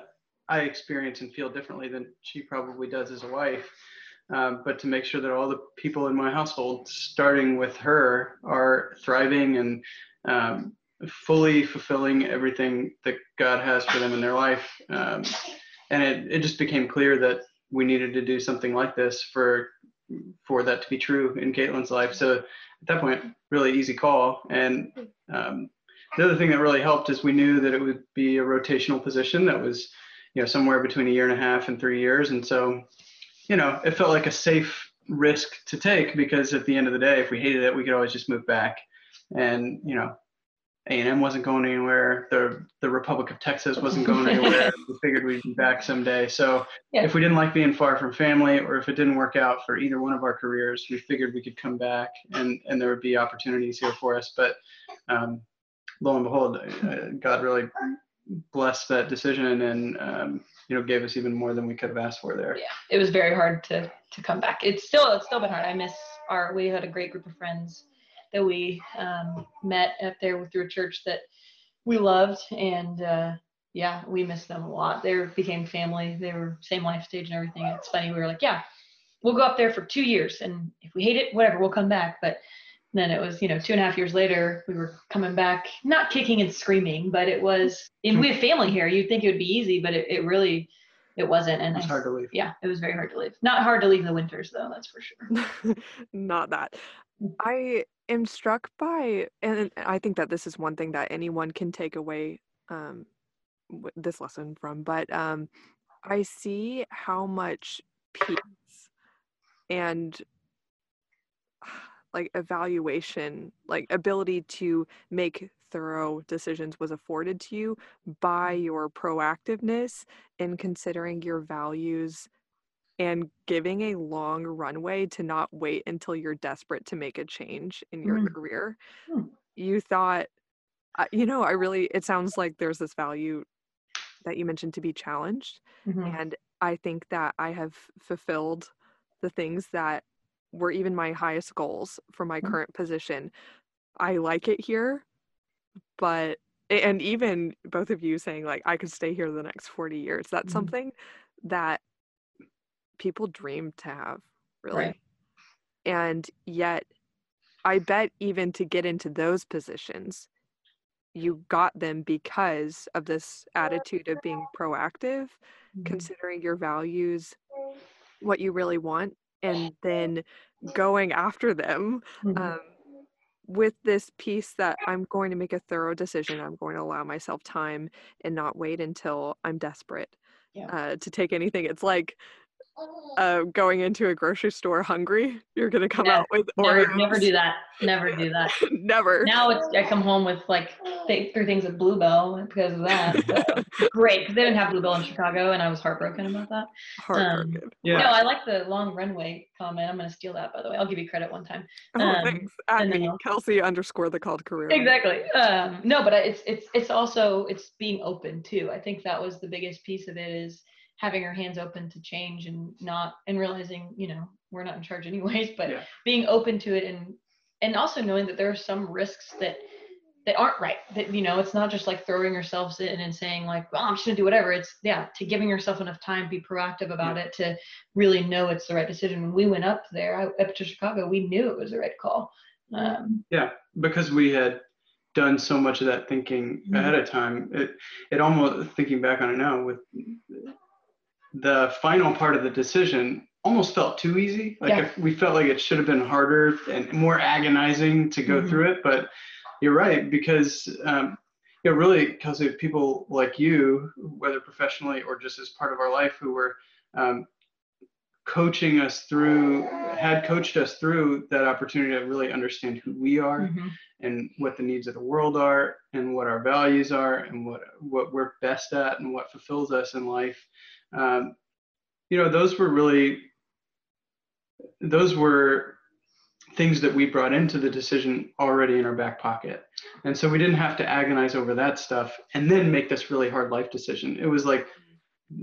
I experience and feel differently than she probably does as a wife. Um, but to make sure that all the people in my household, starting with her, are thriving and um, fully fulfilling everything that God has for them in their life. Um, and it, it just became clear that we needed to do something like this for for that to be true in Caitlin's life. So at that point, really easy call. And um, the other thing that really helped is we knew that it would be a rotational position that was, you know, somewhere between a year and a half and three years. And so, you know, it felt like a safe risk to take because at the end of the day, if we hated it, we could always just move back. And you know, a&M wasn't going anywhere. The the Republic of Texas wasn't going anywhere. we figured we'd be back someday. So yeah. if we didn't like being far from family, or if it didn't work out for either one of our careers, we figured we could come back and and there would be opportunities here for us. But um, lo and behold, uh, God really blessed that decision and um, you know gave us even more than we could have asked for there. Yeah, it was very hard to to come back. It's still it's still been hard. I miss our we had a great group of friends that we um, met up there through a church that we loved and uh, yeah we miss them a lot they became family they were same life stage and everything it's funny we were like yeah we'll go up there for two years and if we hate it whatever we'll come back but then it was you know two and a half years later we were coming back not kicking and screaming but it was and we have family here you'd think it would be easy but it, it really it wasn't. And it's hard to leave. Yeah it was very hard to leave. Not hard to leave in the winters though that's for sure. Not that. Mm. i am struck by, and I think that this is one thing that anyone can take away um, this lesson from, but um, I see how much peace and like evaluation, like ability to make thorough decisions was afforded to you by mm-hmm. your proactiveness in considering your values and giving a long runway to not wait until you're desperate to make a change in your mm. career. Mm. You thought, you know, I really, it sounds like there's this value that you mentioned to be challenged. Mm-hmm. And I think that I have fulfilled the things that were even my highest goals for my mm. current position. I like it here, but and even both of you saying like I could stay here the next 40 years. That's mm-hmm. something that people dream to have, really. Right. And yet, I bet even to get into those positions, you got them because of this attitude of being proactive, mm-hmm. considering your values, what you really want, and then going after them mm-hmm. um, with this piece that I'm going to make a thorough decision. I'm going to allow myself time and not wait until I'm desperate yeah. uh, to take anything. It's like uh, going into a grocery store hungry, you're gonna come yeah, out with never, Oreos. Never do that. Never do that. never. Now it's I come home with like th- three things of Blue Bell because of that. So, great, because they didn't have Blue Bell in Chicago, and I was heartbroken about that. Heartbroken. Um, yeah. No, I like the long runway comment. I'm gonna steal that by the way. I'll give you credit one time. Oh, um, thanks. At me, Kelsey underscore the called career. Exactly. Um, no, but it's it's it's also it's being open too. I think that was the biggest piece of it is having our hands open to change and not and realizing you know we're not in charge anyways but yeah. being open to it and and also knowing that there are some risks that that aren't right that you know it's not just like throwing yourselves in and saying like well i'm just gonna do whatever it's yeah to giving yourself enough time be proactive about yeah. it to really know it's the right decision when we went up there up to chicago we knew it was the right call um, yeah because we had done so much of that thinking mm-hmm. ahead of time it it almost thinking back on it now with the final part of the decision almost felt too easy. Like yeah. we felt like it should have been harder and more agonizing to go mm-hmm. through it. But you're right because um, you know really because of people like you, whether professionally or just as part of our life, who were um, coaching us through, had coached us through that opportunity to really understand who we are mm-hmm. and what the needs of the world are and what our values are and what what we're best at and what fulfills us in life um, you know, those were really, those were things that we brought into the decision already in our back pocket. And so we didn't have to agonize over that stuff and then make this really hard life decision. It was like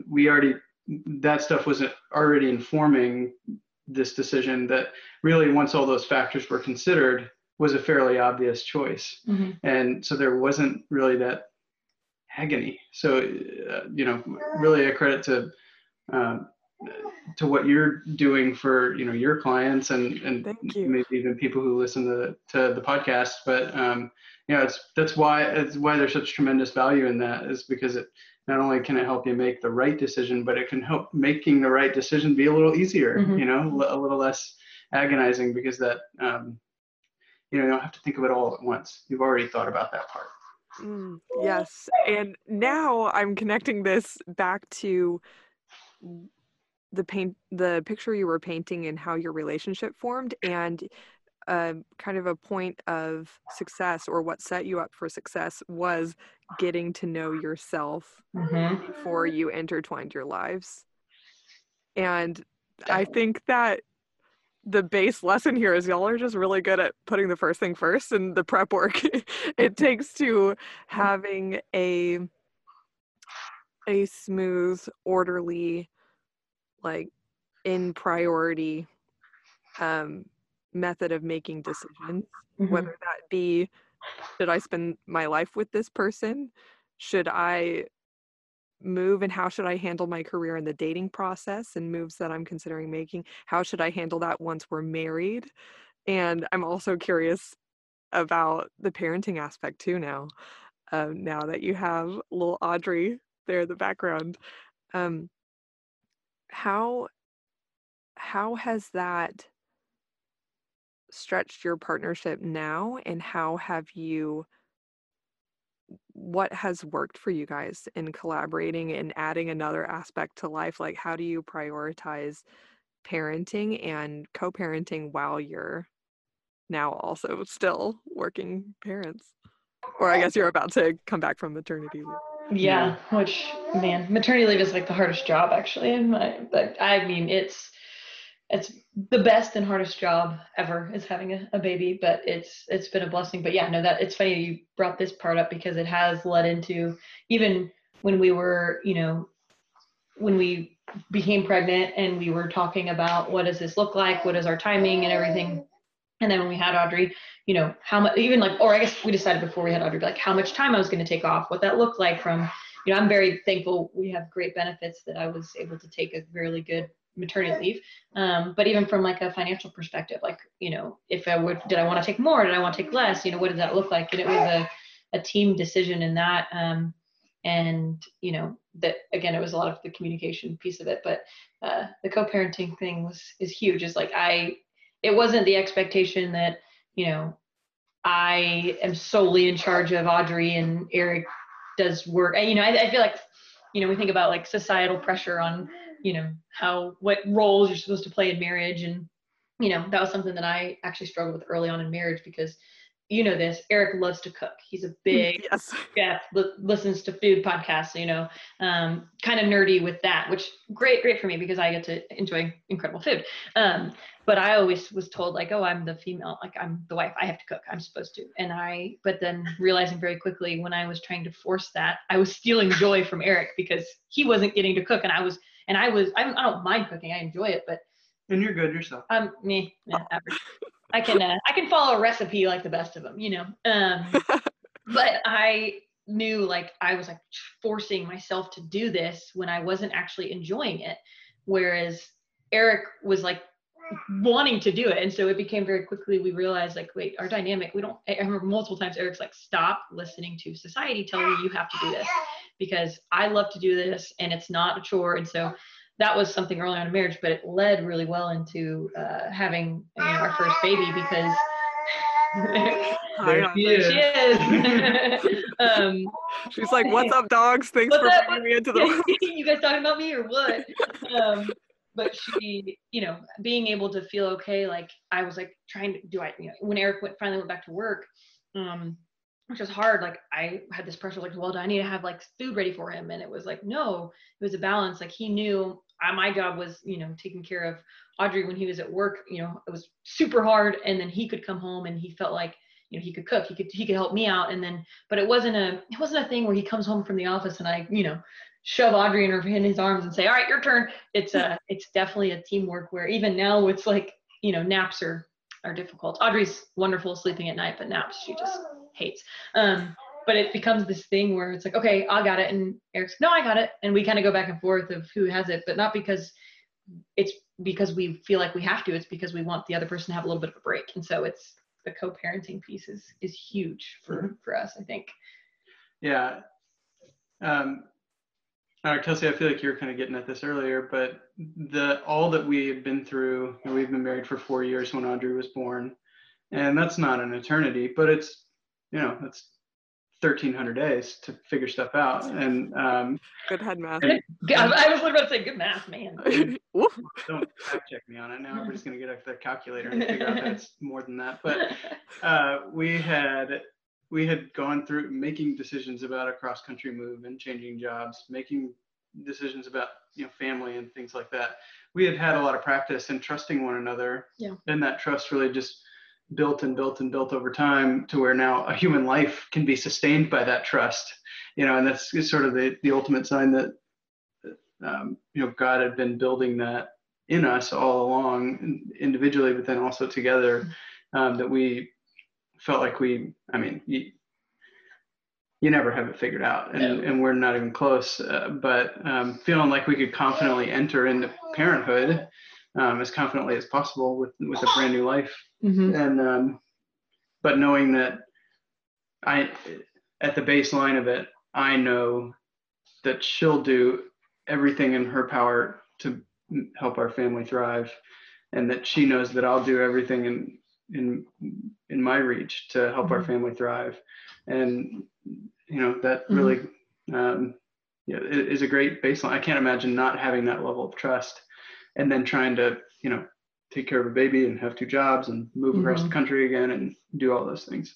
we already, that stuff was already informing this decision that really, once all those factors were considered, was a fairly obvious choice. Mm-hmm. And so there wasn't really that agony. So, uh, you know, really a credit to uh, to what you're doing for you know your clients and and maybe even people who listen to to the podcast. But um, you know, it's that's why it's why there's such tremendous value in that is because it not only can it help you make the right decision, but it can help making the right decision be a little easier, Mhm. you know, a little less agonizing because that, um, you know, you don't have to think of it all at once. You've already thought about that part. Mm, yes. And now I'm connecting this back to the paint the picture you were painting and how your relationship formed and uh, kind of a point of success or what set you up for success was getting to know yourself Mhm. before you intertwined your lives. And I think that the base lesson here is y'all are just really good at putting the first thing first and the prep work it takes to having a a smooth, orderly, like in priority um method of making decisions Mhm. whether that be should I spend my life with this person? Should I move and how should I handle my career in the dating process and moves that I'm considering making? How should I handle that once we're married? And I'm also curious about the parenting aspect too now. Um, now that you have little Audrey there in the background. Um, how how has that stretched your partnership now and how have you what has worked for you guys in collaborating and adding another aspect to life like how do you prioritize parenting and co-parenting while you're now also still working parents or i guess you're about to come back from maternity leave Yeah, which man, maternity leave is like the hardest job actually. In my, but I mean, it's it's the best and hardest job ever is having a, a baby. But it's it's been a blessing. But yeah, no, that it's funny you brought this part up because it has led into even when we were, you know, when we became pregnant and we were talking about what does this look like, what is our timing and everything. And then when we had Audrey, you know, how much, even like, or I guess we decided before we had Audrey, like how much time I was going to take off, what that looked like from, you know, I'm very thankful we have great benefits that I was able to take a really good maternity leave. Um, but even from like a financial perspective, like, you know, if I would, did I want to take more? Did I want to take less? You know, what did that look like? And it was a, a team decision in that. Um, and, you know, that again, it was a lot of the communication piece of it, but uh, the co-parenting thing was, is huge. It's like, I, it wasn't the expectation that, you know, I am solely in charge of Audrey and Eric does work. And, you know, I, I feel like, you know, we think about like societal pressure on, you know, how, what roles you're supposed to play in marriage. And, you know, that was something that I actually struggled with early on in marriage because, you know, this Eric loves to cook. He's a big yes chef, li- listens to food podcasts, you know, um, kind of nerdy with that, which great, great for me because I get to enjoy incredible food. Um, but I always was told like, oh, I'm the female, like I'm the wife, I have to cook, I'm supposed to. And I, but then realizing very quickly when I was trying to force that, I was stealing joy from Eric because he wasn't getting to cook, and I was, and I was, I'm, I don't mind cooking, I enjoy it, but And you're good yourself. I'm me, yeah, average. I can, uh, I can follow a recipe like the best of them, you know. Um, but I knew like I was like forcing myself to do this when I wasn't actually enjoying it. Whereas Eric was like wanting to do it. And so it became very quickly, we realized like, wait, our dynamic, we don't, I remember multiple times Eric's like, stop listening to society telling you you have to do this because I love to do this and it's not a chore. And so that was something early on in marriage, but it led really well into uh, having you know, our first baby because There she is. um, she's like what's up dogs thanks for up? bringing me into the world you guys talking about me or what? Um, but she, you know, being able to feel okay, like I was like trying to do I, you know, when Eric went finally went back to work, um, which was hard. Like I had this pressure, like, well, do I need to have like food ready for him? And it was like, no, it was a balance. Like he knew I, my job was, you know, taking care of Audrey when he was at work. You know, it was super hard, and then he could come home and he felt like you know he could cook he could he could help me out and then but it wasn't a it wasn't a thing where he comes home from the office and i you know shove audrey in her in his arms and say all right your turn it's uh, a it's definitely a teamwork where even now it's like you know naps are are difficult audrey's wonderful sleeping at night but naps she just hates. Um but it becomes this thing where it's like okay i got it. And eric's no i got it. And we kind of go back and forth of who has it but not because it's because we feel like we have to. It's because we want the other person to have a little bit of a break. And so it's the co-parenting piece is is huge for for us i think. Yeah. Um, uh, Kelsey, I feel like you were kind of getting at this earlier, but the all that we have been through, know, we've been married for four years when Audrey was born, and that's not an eternity, but it's, you know, that's 1300 days to figure stuff out. And um, good head math. And, I was literally about to say good math, man. don't fact check me on it. Now everybody's gonna get out their calculator and figure out that it's more than that. But uh, we had we had gone through making decisions about a cross country move and changing jobs, making decisions about you know family and things like that. We had had a lot of practice in trusting one another, yeah. and that trust really just built and built and built over time to where now a human life can be sustained by that trust. You know, and that's sort of the the ultimate sign that um, you know God had been building that in us all along, individually, but then also together. Um, that we felt like we, I mean, you, you never have it figured out, and, and we're not even close. Uh, but um, feeling like we could confidently enter into parenthood um, as confidently as possible with with a brand new life, mm-hmm. and um, but knowing that I, at the baseline of it, I know that she'll do everything in her power to help our family thrive, and that she knows that I'll do everything in in in my reach to help mm-hmm. our family thrive and you know that mm-hmm. really um, yeah, is a great baseline i can't imagine not having that level of trust and then trying to you know take care of a baby and have two jobs and move mm-hmm. across the country again and do all those things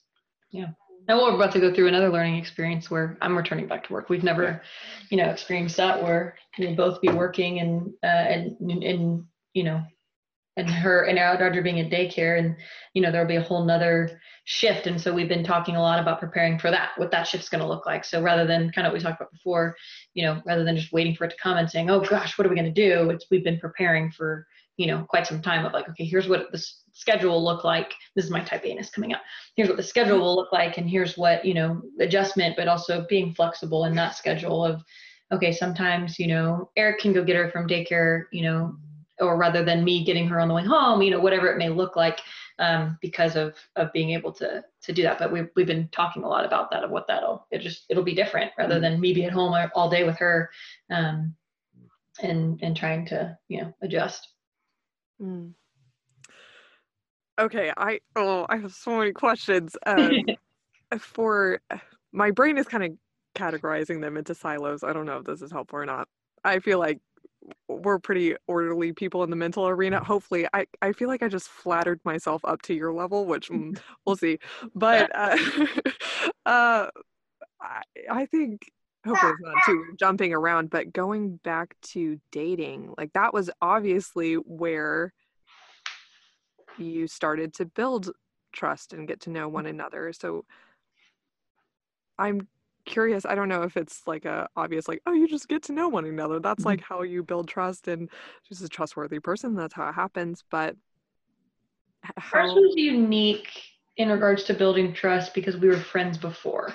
yeah now we're about to go through another learning experience where I'm returning back to work. We've never, you know, experienced that where we'll both be working and uh, and and you know and her and our daughter being in daycare and you know there'll be a whole nother shift. And so we've been talking a lot about preparing for that what that shift's going to look like. So rather than kind of what we talked about before you know rather than just waiting for it to come and saying oh gosh what are we going to do? It's we've been preparing for you know quite some time of like okay here's what the schedule will look like. This is my Type A-ness coming up. Here's what the schedule will look like and here's what you know adjustment but also being flexible in that schedule of okay sometimes you know eric can go get her from daycare you know or rather than me getting her on the way home, you know, whatever it may look like, um, because of of being able to to do that. But we've we've been talking a lot about that of what that'll it just it'll be different rather than me be at home all day with her, um, and and trying to you know adjust. Mm. Okay, I oh I have so many questions. Um, for my brain is kind of categorizing them into silos. I don't know if this is helpful or not. I feel like we're pretty orderly people in the mental arena. Hopefully, I, I feel like I just flattered myself up to your level, which mm, we'll see. But uh, uh, I, I think hopefully it's not too jumping around, but going back to dating, like that was obviously where you started to build trust and get to know one another. So I'm curious i don't know if it's like a obvious like oh you just get to know one another that's mm-hmm. like how you build trust and just a trustworthy person that's how it happens but how... ours was unique in regards to building trust because we were friends before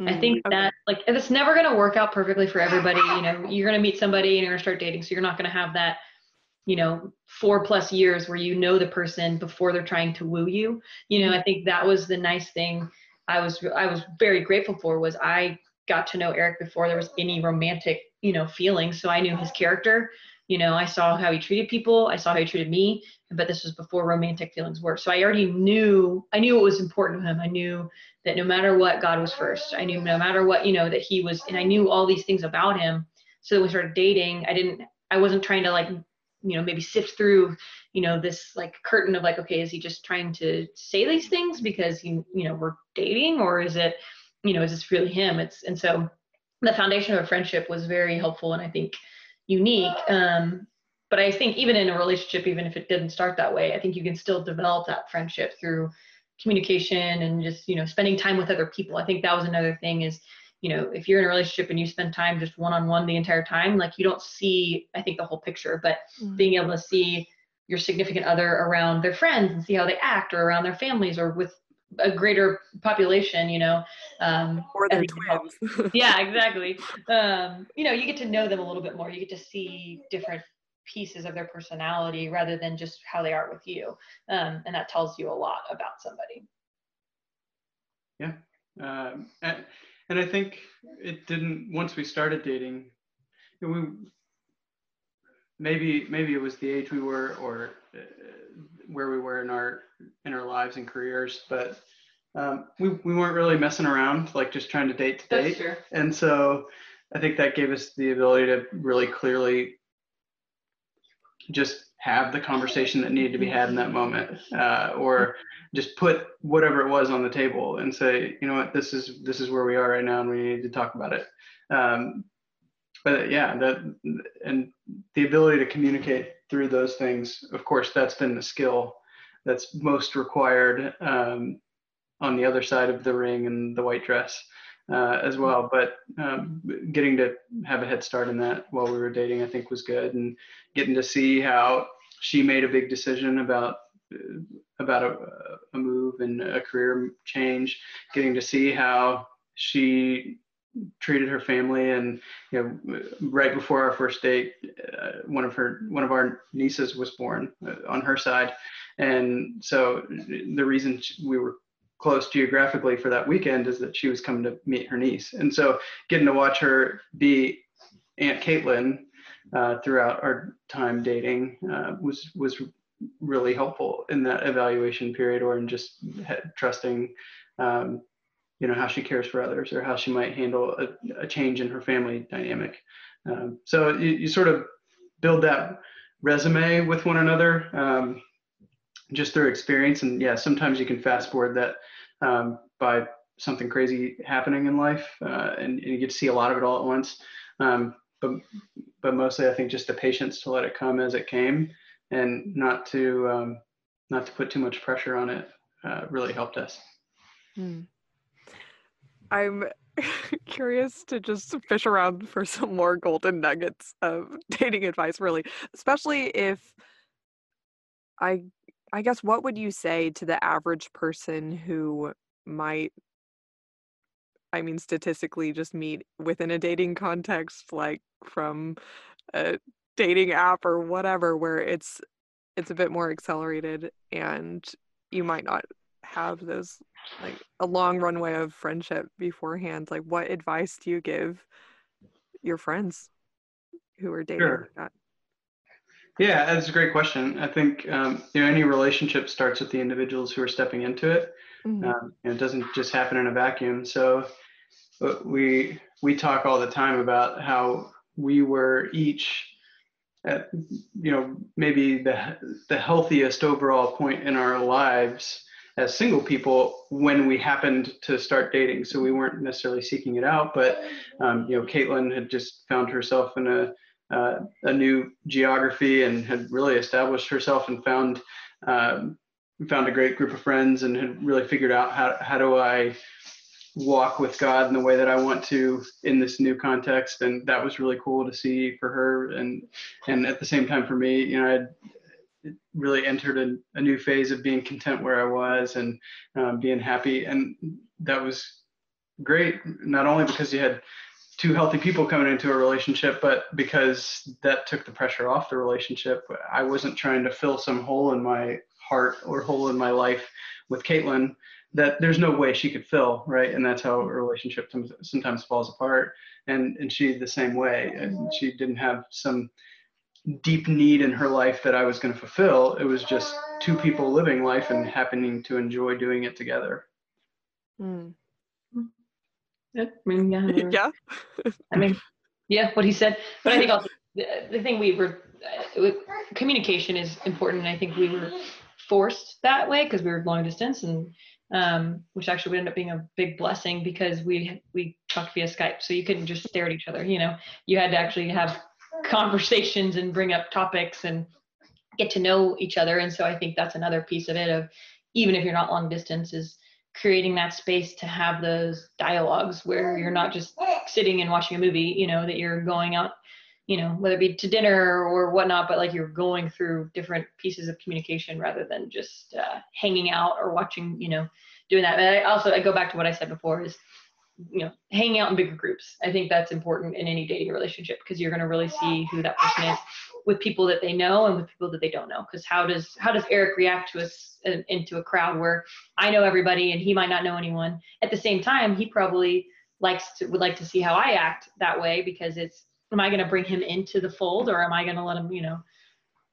mm-hmm. i think okay. that like it's never going to work out perfectly for everybody you know you're going to meet somebody and you're going to start dating so you're not going to have that you know four plus years where you know the person before they're trying to woo you you know mm-hmm. i think that was the nice thing I was I was very grateful for was I got to know Eric before there was any romantic, you know, feelings. So I knew his character. You know, I saw how he treated people. I saw how he treated me. But this was before romantic feelings were. So I already knew. I knew what was important to him. I knew that no matter what, God was first. I knew no matter what, you know, that he was, and I knew all these things about him. So when we started dating, I didn't. I wasn't trying to like, you know, maybe sift through you know this like curtain of like okay is he just trying to say these things because he you know we're dating or is it you know is this really him it's and so the foundation of a friendship was very helpful and i think unique um but i think even in a relationship even if it didn't start that way i think you can still develop that friendship through communication and just you know spending time with other people i think that was another thing is you know if you're in a relationship and you spend time just one-on-one the entire time like you don't see i think the whole picture but mm-hmm. being able to see your significant other around their friends and see how they act or around their families or with a greater population, you know. Um, or their twins. yeah, exactly. Um, you know, you get to know them a little bit more. You get to see different pieces of their personality rather than just how they are with you. Um, and that tells you a lot about somebody. Yeah. Um, and, and I think it didn't, once we started dating, we maybe maybe it was the age we were or uh, where we were in our in our lives and careers, but um, we we weren't really messing around, like just trying to date to That's date. true. And so I think that gave us the ability to really clearly just have the conversation that needed to be had in that moment, uh, or just put whatever it was on the table and say, you know what, this is this is where we are right now, and we need to talk about it. Um, but yeah, that and the ability to communicate through those things, of course, that's been the skill that's most required um, on the other side of the ring and the white dress uh, as well. But um, getting to have a head start in that while we were dating, I think was good, and getting to see how she made a big decision about about a, a move and a career change, getting to see how she treated her family and you know right before our first date uh, one of her one of our nieces was born uh, on her side. And so the reason we were close geographically for that weekend is that she was coming to meet her niece. And so getting to watch her be aunt caitlin uh, throughout our time dating uh, was was really helpful in that evaluation period or in just trusting um, you know how she cares for others or how she might handle a, a change in her family dynamic. Um, so you, you, sort of build that resume with one another um, just through experience. And yeah sometimes you can fast forward that um, by something crazy happening in life uh, and, and, you get to see a lot of it all at once. Um, but but mostly i think just the patience to let it come as it came and not to um, not to put too much pressure on it uh, really helped us. Hmm. I'm curious to just fish around for some more golden nuggets of dating advice, really, especially if I I guess what would you say to the average person who might I mean statistically just meet within a dating context like from a dating app or whatever where it's it's a bit more accelerated and you might not have those like a long runway of friendship beforehand like what advice do you give your friends who are dating sure. like that? Yeah that's a great question. I think um, you know any relationship starts with the individuals who are stepping into it. Mm-hmm. um, it doesn't just happen in a vacuum. So uh, we we talk all the time about how we were each at you know maybe the the healthiest overall point in our lives as single people when we happened to start dating. So we weren't necessarily seeking it out, but um, you know, Caitlin had just found herself in a uh, a new geography and had really established herself and found um, found a great group of friends and had really figured out how how do I walk with God in the way that I want to in this new context, and that was really cool to see for her and and at the same time for me, you know, I really entered a, a, new phase of being content where I was and um, being happy. And that was great, not only because you had two healthy people coming into a relationship, but because that took the pressure off the relationship. I wasn't trying to fill some hole in my heart or hole in my life with Caitlin that there's no way she could fill, right? And that's how a relationship sometimes falls apart. And and she the same way, and she didn't have some deep need in her life that I was going to fulfill. It was just two people living life and happening to enjoy doing it together. Mm. Yeah, I mean, yeah. yeah. I mean, yeah, what he said. But I think also the, the thing we were, uh, communication is important. And I think we were forced that way because we were long distance and um, which actually would end up being a big blessing because we we talked via Skype, so you couldn't just stare at each other. You know, you had to actually have conversations and bring up topics and get to know each other. And so I think that's another piece of it of even if you're not long distance is creating that space to have those dialogues where you're not just sitting and watching a movie, you know, that you're going out, you know, whether it be to dinner or whatnot, but like you're going through different pieces of communication rather than just uh, hanging out or watching, you know, doing that. And I also, I go back to what I said before is you know hanging out in bigger groups i think that's important in any dating relationship because you're going to really see who that person is with people that they know and with people that they don't know because how does how does eric react to us uh, into a crowd where i know everybody and he might not know anyone at the same time he probably likes to would like to see how i act that way because it's am I going to bring him into the fold or am I going to let him, you know,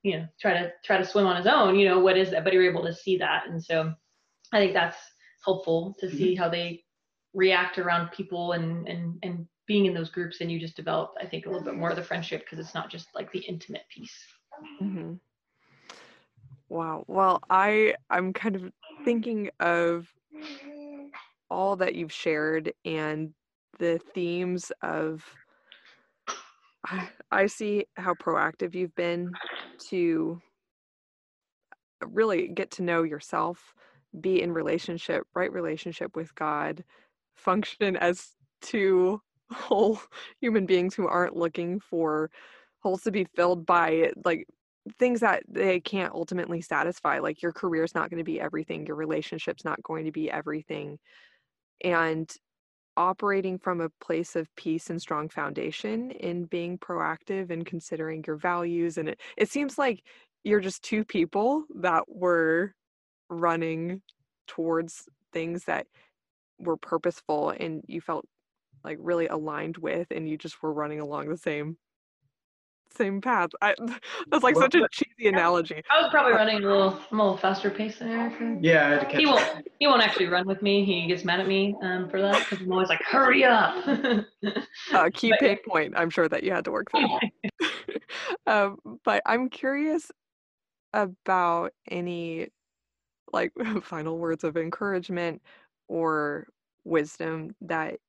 you know, try to try to swim on his own, you know, what is that? But you're able to see that. And so I think that's helpful to see mm-hmm. how they react around people and and and being in those groups and you just develop i think a little bit more of the friendship because it's not just like the intimate piece mm-hmm. wow well i i'm kind of thinking of all that you've shared and the themes of I, I see how proactive you've been to really get to know yourself be in relationship right relationship with god function as two whole human beings who aren't looking for holes to be filled by like things that they can't ultimately satisfy like your career's not going to be everything your relationship's not going to be everything. And operating from a place of peace and strong foundation in being proactive and considering your values and it, it seems like you're just two people that were running towards things that were purposeful and you felt like really aligned with and you just were running along the same same path. I that's like well, such a cheesy analogy. I was probably running a little a little faster pace than Eric. Yeah, I had to catch he won't he won't actually run with me. He gets mad at me um, for that because I'm always like, hurry up. uh, key but, pain point. I'm sure that you had to work through. um, but I'm curious about any like final words of encouragement or wisdom that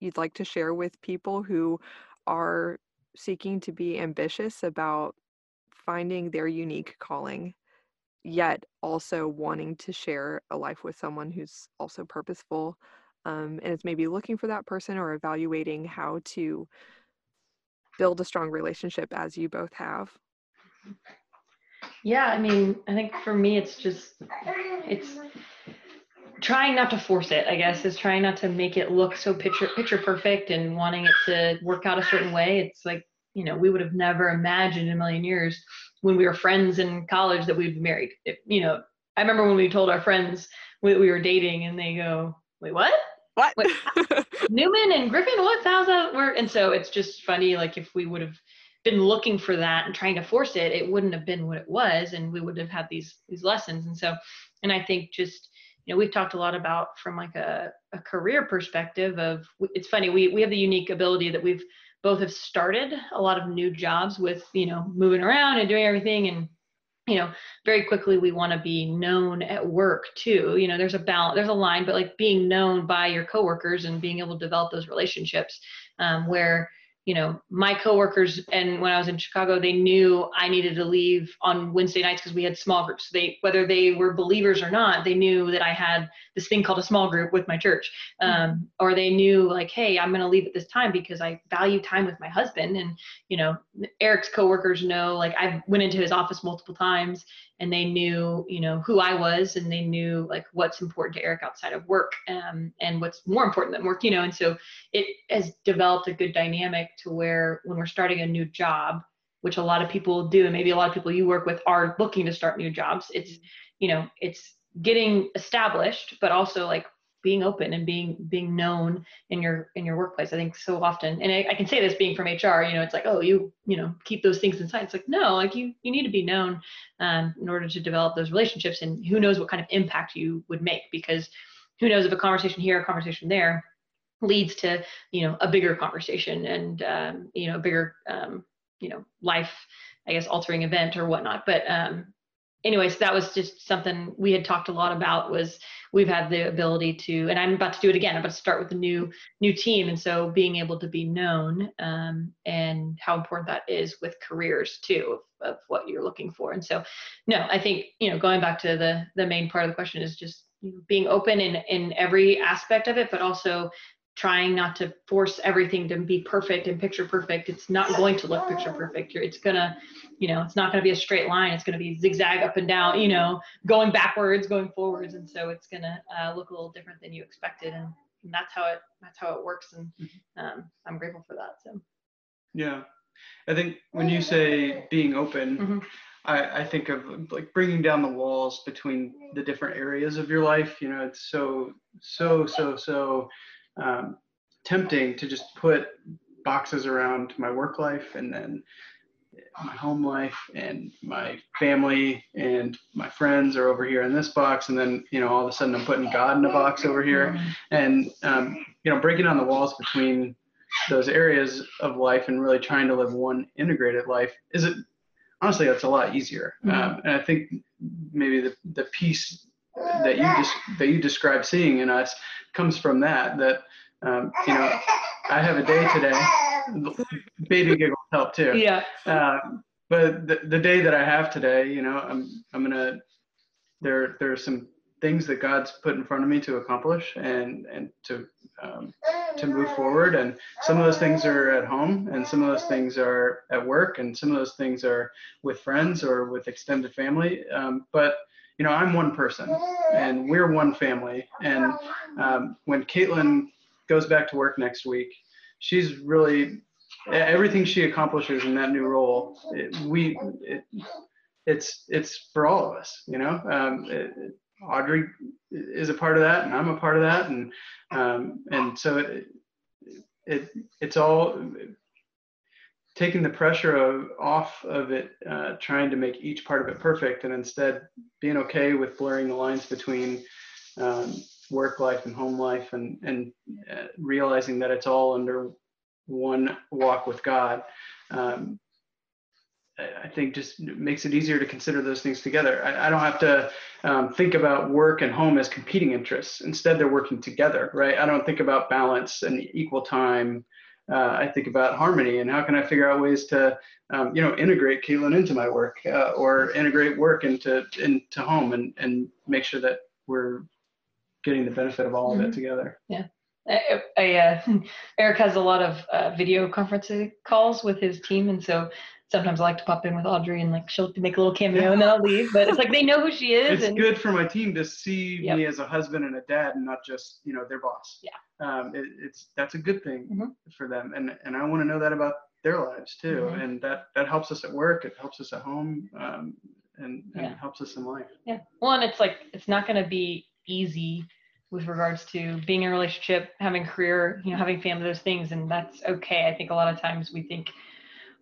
you'd like to share with people who are seeking to be ambitious about finding their unique calling yet also wanting to share a life with someone who's also purposeful um, and is maybe looking for that person or evaluating how to build a strong relationship as you both have? Yeah i mean i think for me it's just it's trying not to force it i guess is trying not to make it look so picture picture perfect and wanting it to work out a certain way. It's like you know we would have never imagined in a million years when we were friends in college that we'd be married. It, you know i remember when we told our friends we, we were dating and they go wait what? What? Wait, newman and griffin what? How's that work? And so it's just funny like if we would have been looking for that and trying to force it it wouldn't have been what it was and we would have had these these lessons. And so and i think just you know we've talked a lot about from like a, a career perspective of it's funny we we have the unique ability that we've both have started a lot of new jobs with you know moving around and doing everything and you know very quickly we want to be known at work too. You know there's a balance there's a line but like being known by your coworkers and being able to develop those relationships um, where you know, my coworkers and when I was in Chicago, they knew I needed to leave on Wednesday nights because we had small groups. They, whether they were believers or not, they knew that I had this thing called a small group with my church. Mm-hmm. Um, or they knew like, hey, I'm going to leave at this time because I value time with my husband. And, you know, Eric's coworkers know, like I went into his office multiple times and they knew you know who i was and they knew like what's important to eric outside of work um, and what's more important than work you know and so it has developed a good dynamic to where when we're starting a new job which a lot of people do and maybe a lot of people you work with are looking to start new jobs it's you know it's getting established but also like being open and being being known in your in your workplace i think so often and I, I, can say this being from hr you know it's like oh you you know keep those things inside. It's like no like you you need to be known um, in order to develop those relationships and who knows what kind of impact you would make because who knows if a conversation here a conversation there leads to you know a bigger conversation and um, you know a bigger um, you know life i guess altering event or whatnot. But um anyways that was just something we had talked a lot about was we've had the ability to and i'm about to do it again. I'm about to start with a new new team. And so being able to be known um, and how important that is with careers too of, of what you're looking for. And so no i think you know going back to the the main part of the question is just being open in in every aspect of it but also trying not to force everything to be perfect and picture perfect. It's not going to look picture perfect. It's gonna, you know, it's not gonna be a straight line. It's gonna be zigzag up and down, you know, going backwards, going forwards, and so it's gonna uh, look a little different than you expected. And, and, that's how it that's how it works. And mm-hmm. um, I'm grateful for that. So. Yeah, I think when you say being open. Mm-hmm. I, I, think of like bringing down the walls between the different areas of your life. You know, it's so, so, so, so um, tempting to just put boxes around my work life and then my home life and my family and my friends are over here in this box. And then you know all of a sudden i'm putting god in a box over here. And um, you know breaking down the walls between those areas of life and really trying to live one integrated life is it honestly that's a lot easier. Mhm. um, and i think maybe the, the piece that you just that you describe seeing in us comes from that that um, you know i have a day today baby giggles help too Yeah. um, but the, the day that I have today, you know, I'm I'm gonna there there are some things that God's put in front of me to accomplish and and to um, to move forward. And some of those things are at home, and some of those things are at work, and some of those things are with friends or with extended family. Um, but you know, I'm one person, and we're one family. And um, when Caitlin goes back to work next week, she's really everything she accomplishes in that new role. It, we it, it's it's for all of us, you know. Um, it, Audrey is a part of that, and I'm a part of that, and um, and so it, it it's all taking the pressure of, off of it, uh, trying to make each part of it perfect, and instead being okay with blurring the lines between um, work life and home life, and and uh, realizing that it's all under one walk with God. Um, I- think just makes it easier to consider those things together. I, I don't have to um, think about work and home as competing interests. Instead, they're working together, right? I don't think about balance and equal time. Uh, I think about harmony and how can I figure out ways to, um, you know, integrate Caitlin into my work uh, or integrate work into into home and and make sure that we're getting the benefit of all of it Mhm. together. I, I, uh, Eric has a lot of uh, video conferencing calls with his team, and so sometimes I like to pop in with Audrey and like she'll make a little cameo and then I'll leave. But it's like they know who she is. it's and good for my team to see Yep. me as a husband and a dad and not just you know their boss Yeah. um, it, it's that's a good thing Mhm. for them and and i want to know that about their lives too Mhm. and that that helps us at work it helps us at home um, and, and Yeah. helps us in life Yeah. Well, and it's like it's not going to be easy with regards to being in a relationship, having a career, you know, having family, those things, and that's okay. I think a lot of times we think,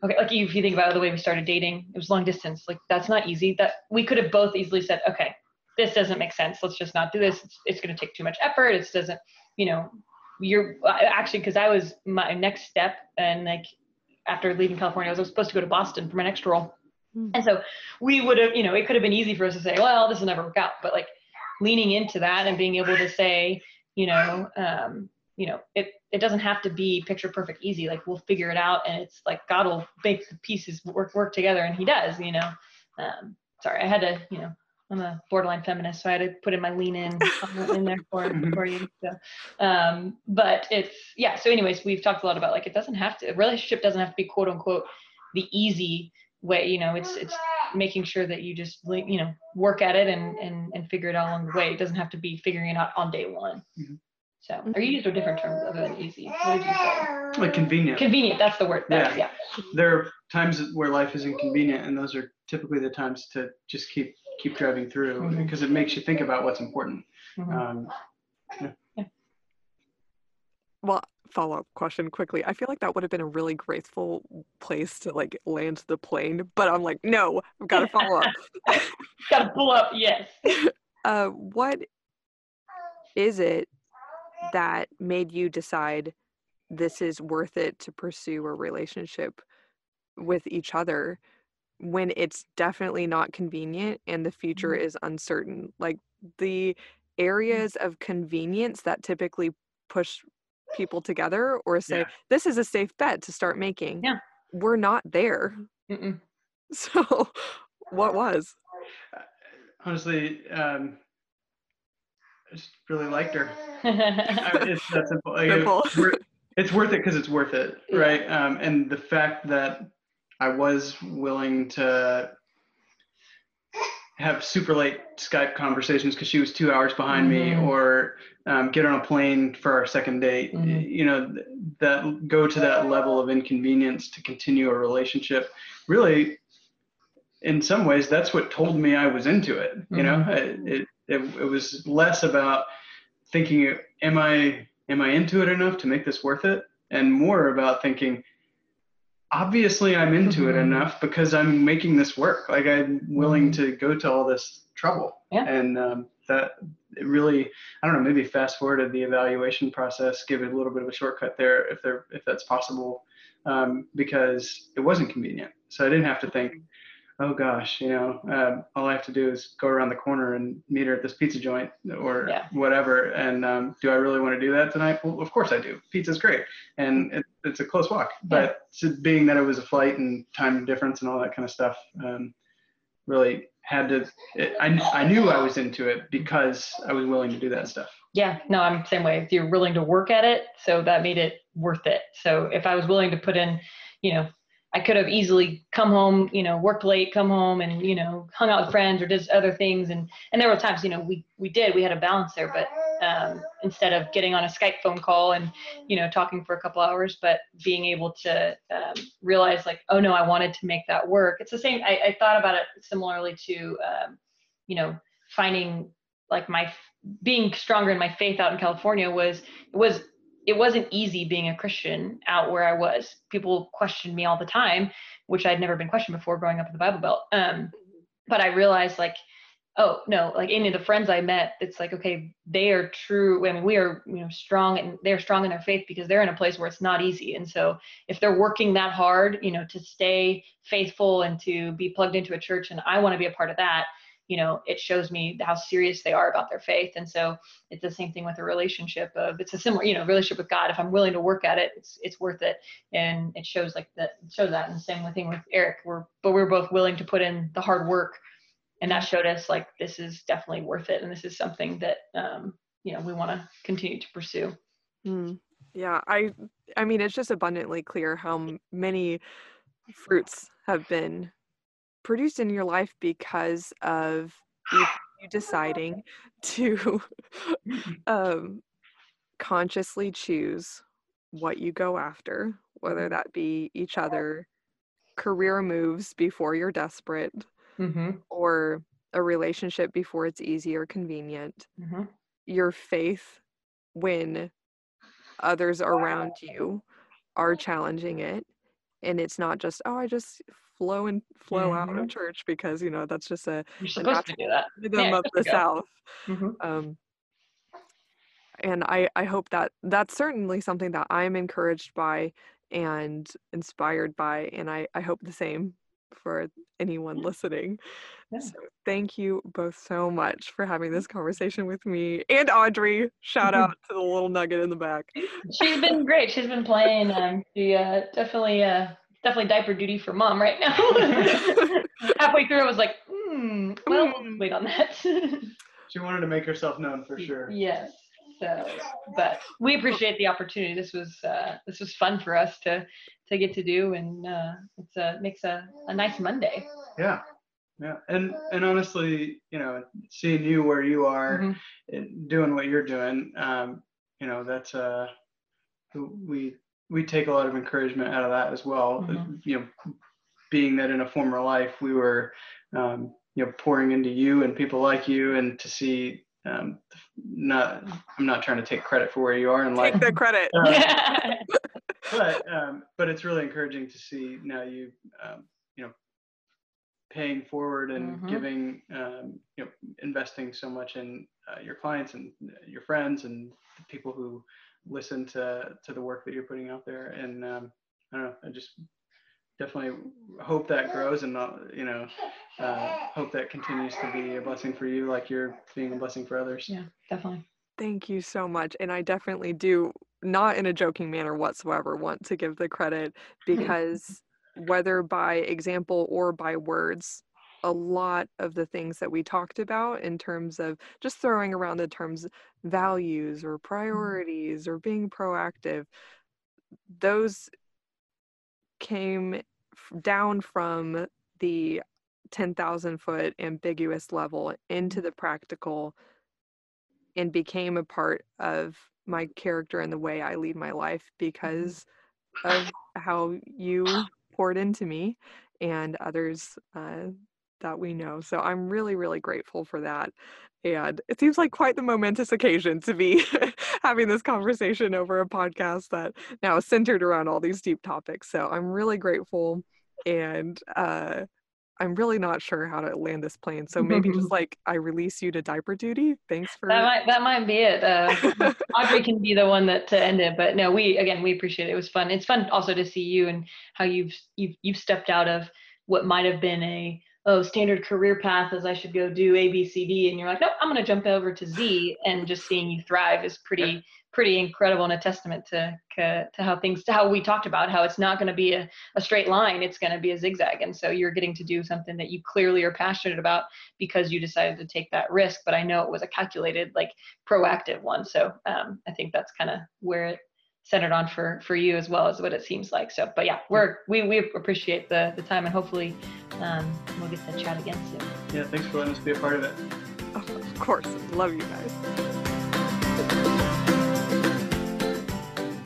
okay, like if you think about the way we started dating, it was long distance. Like that's not easy. That we could have both easily said, okay, this doesn't make sense. Let's just not do this. It's, it's going to take too much effort. It doesn't, you know, you're actually because I was my next step and like after leaving California, I was supposed to go to Boston for my next role. Hmm. And so we would have, you know, it could have been easy for us to say, well, this will never work out. But like leaning into that and being able to say, you know, um, you know, it it doesn't have to be picture perfect easy. Like we'll figure it out, and it's like God will make the pieces work work together, and He does. You know. Um, sorry, I had to, you know, I'm a borderline feminist, so I had to put in my lean in in there for Mhm. for you. So, um, but it's yeah. So, anyways, we've talked a lot about like it doesn't have to. A relationship doesn't have to be quote unquote the easy way. You know, it's it's making sure that you just you know work at it and and and figure it out along the way. It doesn't have to be figuring it out on day one. Mhm. So, or you used a different term other than easy. What did you say? like convenient Convenient. That's the word. That, yeah. there are times where life is inconvenient and those are typically the times to just keep keep driving through Mhm. because it makes you think about what's important Mhm. um, Well, follow up question quickly. I feel like that would have been a really graceful place to like land the plane, but I'm like, no, I've got to follow up. Got to pull up. Yes. uh, what is it that made you decide this is worth it to pursue a relationship with each other when it's definitely not convenient and the future Mhm. is uncertain? Like the areas of convenience that typically push people together or say, Yeah. this is a safe bet to start making. Yeah. We're not there. Mm-mm. So, what was? honestly um, I just really liked her I- it's that simple. Like, Simple. It's, worth, it's worth it because it's worth it, Yeah. right? Um, and the fact that I was willing to have super late Skype conversations because she was two hours behind me, Mhm. or um, get on a plane for our second date. Mhm. You know, th- that go to that level of inconvenience to continue a relationship. Really, in some ways, that's what told me I was into it. You know, Mhm. it, it it it was less about thinking am i am i into it enough to make this worth it and more about thinking, obviously I'm into mm-hmm. it enough because I'm making this work. Like I'm willing mm-hmm. to go to all this trouble. Yeah. And um, that it really, I don't know, maybe fast forwarded the evaluation process, give it a little bit of a shortcut there if there if that's possible, um, because it wasn't convenient. So I didn't have to think, oh gosh, you know, uh, all I have to do is go around the corner and meet her at this pizza joint or yeah. whatever. And um, do I really want to do that tonight? Well, of course I do. Pizza's great, and it, it's a close walk. But yeah. being that it was a flight and time difference and all that kind of stuff, um, really had to. It, I I knew I was into it because I was willing to do that stuff. Yeah, no, I'm the same way. If You're willing to work at it, so that made it worth it. So if I was willing to put in, you know, I could have easily come home, you know, worked late, come home and, you know, hung out with friends or did other things. And, and there were times, you know, we, we did, we had a balance there, but um, instead of getting on a Skype phone call and, you know, talking for a couple hours, but being able to um, realize like, oh no, I wanted to make that work. It's the same. I, I thought about it similarly to, um, you know, finding like my, being stronger in my faith out in California was, was it wasn't easy being a Christian out where I was. People questioned me all the time, which I'd never been questioned before growing up in the Bible Belt. Um, but I realized like, oh no, like any of the friends I met, it's like, okay, they are true. I mean, we are, you know, strong and they're strong in their faith because they're in a place where it's not easy. And so if they're working that hard, you know, to stay faithful and to be plugged into a church and I want to be a part of that, you know it shows me how serious they are about their faith. And so it's the same thing with a relationship of it's a similar you know relationship with god. If i'm willing to work at it it's it's worth it. And it shows like that shows that. And the same thing with eric. We're but we're both willing to put in the hard work. And that showed us like this is definitely worth it. And this is something that um you know we want to continue to pursue. Mm, yeah i i mean it's just abundantly clear how many fruits have been produced in your life because of you, deciding to um, consciously choose what you go after, whether mm-hmm. that be each other, career moves before you're desperate, mm-hmm. or a relationship before it's easy or convenient, mm-hmm. your faith when others around you are challenging it. And it's not just, oh, I just flow and flow mm-hmm. out of mm-hmm. church because you know that's just a, You're supposed to do that. rhythm yeah, of the South. Mm-hmm. Um, and I I hope that that's certainly something that I'm encouraged by and inspired by, and I I hope the same for anyone listening. Yeah. So thank you both so much for having this conversation with me and Audrey. Shout out to the little nugget in the back. She's been great. She's been playing. Um, she uh, definitely uh, definitely diaper duty for mom right now. Halfway through, I was like, hmm, well, mm. wait on that. she wanted to make herself known for sure. Yes. So, but we appreciate the opportunity. This was uh, this was fun for us to to get to do, and uh, it's a makes a, a nice Monday. Yeah, yeah, and and honestly, you know, seeing you where you are, mm-hmm. doing what you're doing, um, you know, that's uh, we we take a lot of encouragement out of that as well. Mm-hmm. You know, being that in a former life we were, um, you know, pouring into you and people like you, and to see, um, not, I'm not trying to take credit for where you are in life. Take the credit. Uh, but um, but it's really encouraging to see now you, um, you know, paying forward and mm-hmm. giving, um, you know, investing so much in uh, your clients and your friends and the people who listen to to the work that you're putting out there. And um, i don't know i just definitely hope that grows and not you know uh, hope that continues to be a blessing for you like you're being a blessing for others. Yeah definitely. Thank you so much. And i definitely do not in a joking manner whatsoever want to give the credit because whether by example or by words a lot of the things that we talked about in terms of just throwing around the terms values or mm-hmm. priorities or being proactive those came down from the 10,000 foot ambiguous level into mm-hmm. the practical and became a part of my character and the way I lead my life mm-hmm. because of how you poured into me and others uh, that we know. So I'm really, really grateful for that. And it seems like quite the momentous occasion to be having this conversation over a podcast that now is centered around all these deep topics. So I'm really grateful. And uh, I'm really not sure how to land this plane. So maybe just like I release you to diaper duty. Thanks for that. Might that might be it. Uh, Audrey can be the one that to end it, but no, we again we appreciate it. It was fun. It's fun also to see you and how you've you've you've stepped out of what might have been a oh standard career path is I should go do A B C D, and you're like, nope, I'm going to jump over to Z, and just seeing you thrive is pretty pretty incredible and a testament to to how things to how we talked about how it's not going to be a, a straight line it's going to be a zigzag. And so you're getting to do something that you clearly are passionate about because you decided to take that risk. But i know it was a calculated like proactive one. So um, i think that's kind of where it centered on for for you as well as what it seems like so but yeah we're we, we appreciate the the time and hopefully um, we'll get to chat again soon yeah thanks for letting us be a part of it of course love you guys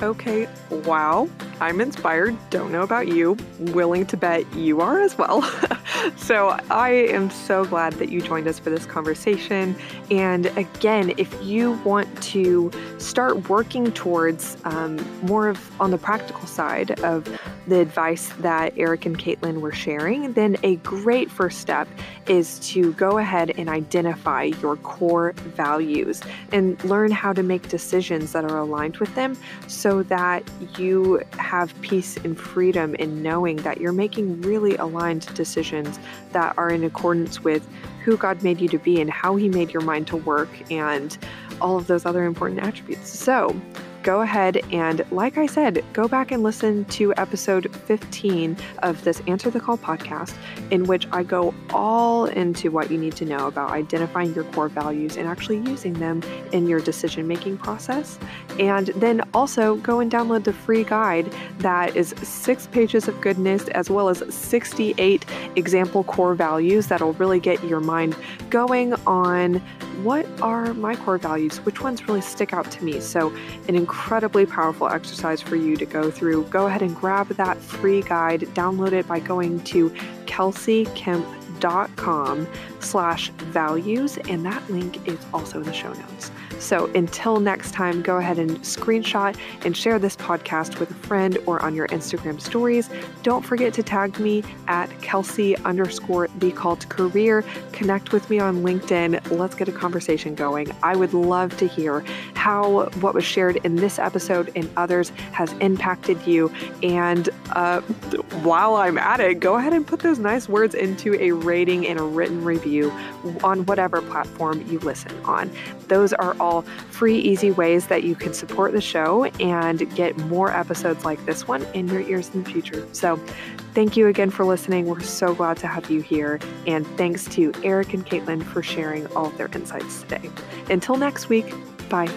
Okay, wow. I'm inspired. Don't know about you. Willing to bet you are as well. so I am so glad that you joined us for this conversation. And again, if you want to start working towards um, more of on the practical side of the advice that Eric and Caitlin were sharing, then a great first step is to go ahead and identify your core values and learn how to make decisions that are aligned with them so that you have peace and freedom in knowing that you're making really aligned decisions that are in accordance with who God made you to be and how He made your mind to work and all of those other important attributes. So, go ahead and, like I said, go back and listen to episode 15 of this Answer the Call podcast, in which I go all into what you need to know about identifying your core values and actually using them in your decision making process. And then also go and download the free guide that is six pages of goodness as well as 68 example core values that'll really get your mind going on what are my core values? Which ones really stick out to me? So, an incredibly powerful exercise for you to go through. Go ahead and grab that free guide, download it by going to kelseykemp.com slash values, and that link is also in the show notes. So until next time, go ahead and screenshot and share this podcast with a friend or on your Instagram stories. Don't forget to tag me at Kelsey underscore the cult career. Connect with me on LinkedIn. Let's get a conversation going. I would love to hear how what was shared in this episode and others has impacted you. And uh, while I'm at it, go ahead and put those nice words into a rating and a written review on whatever platform you listen on. Those are all free, easy ways that you can support the show and get more episodes like this one in your ears in the future. So, thank you again for listening. We're so glad to have you here. And thanks to Eric and Caitlin for sharing all of their insights today. Until next week, bye.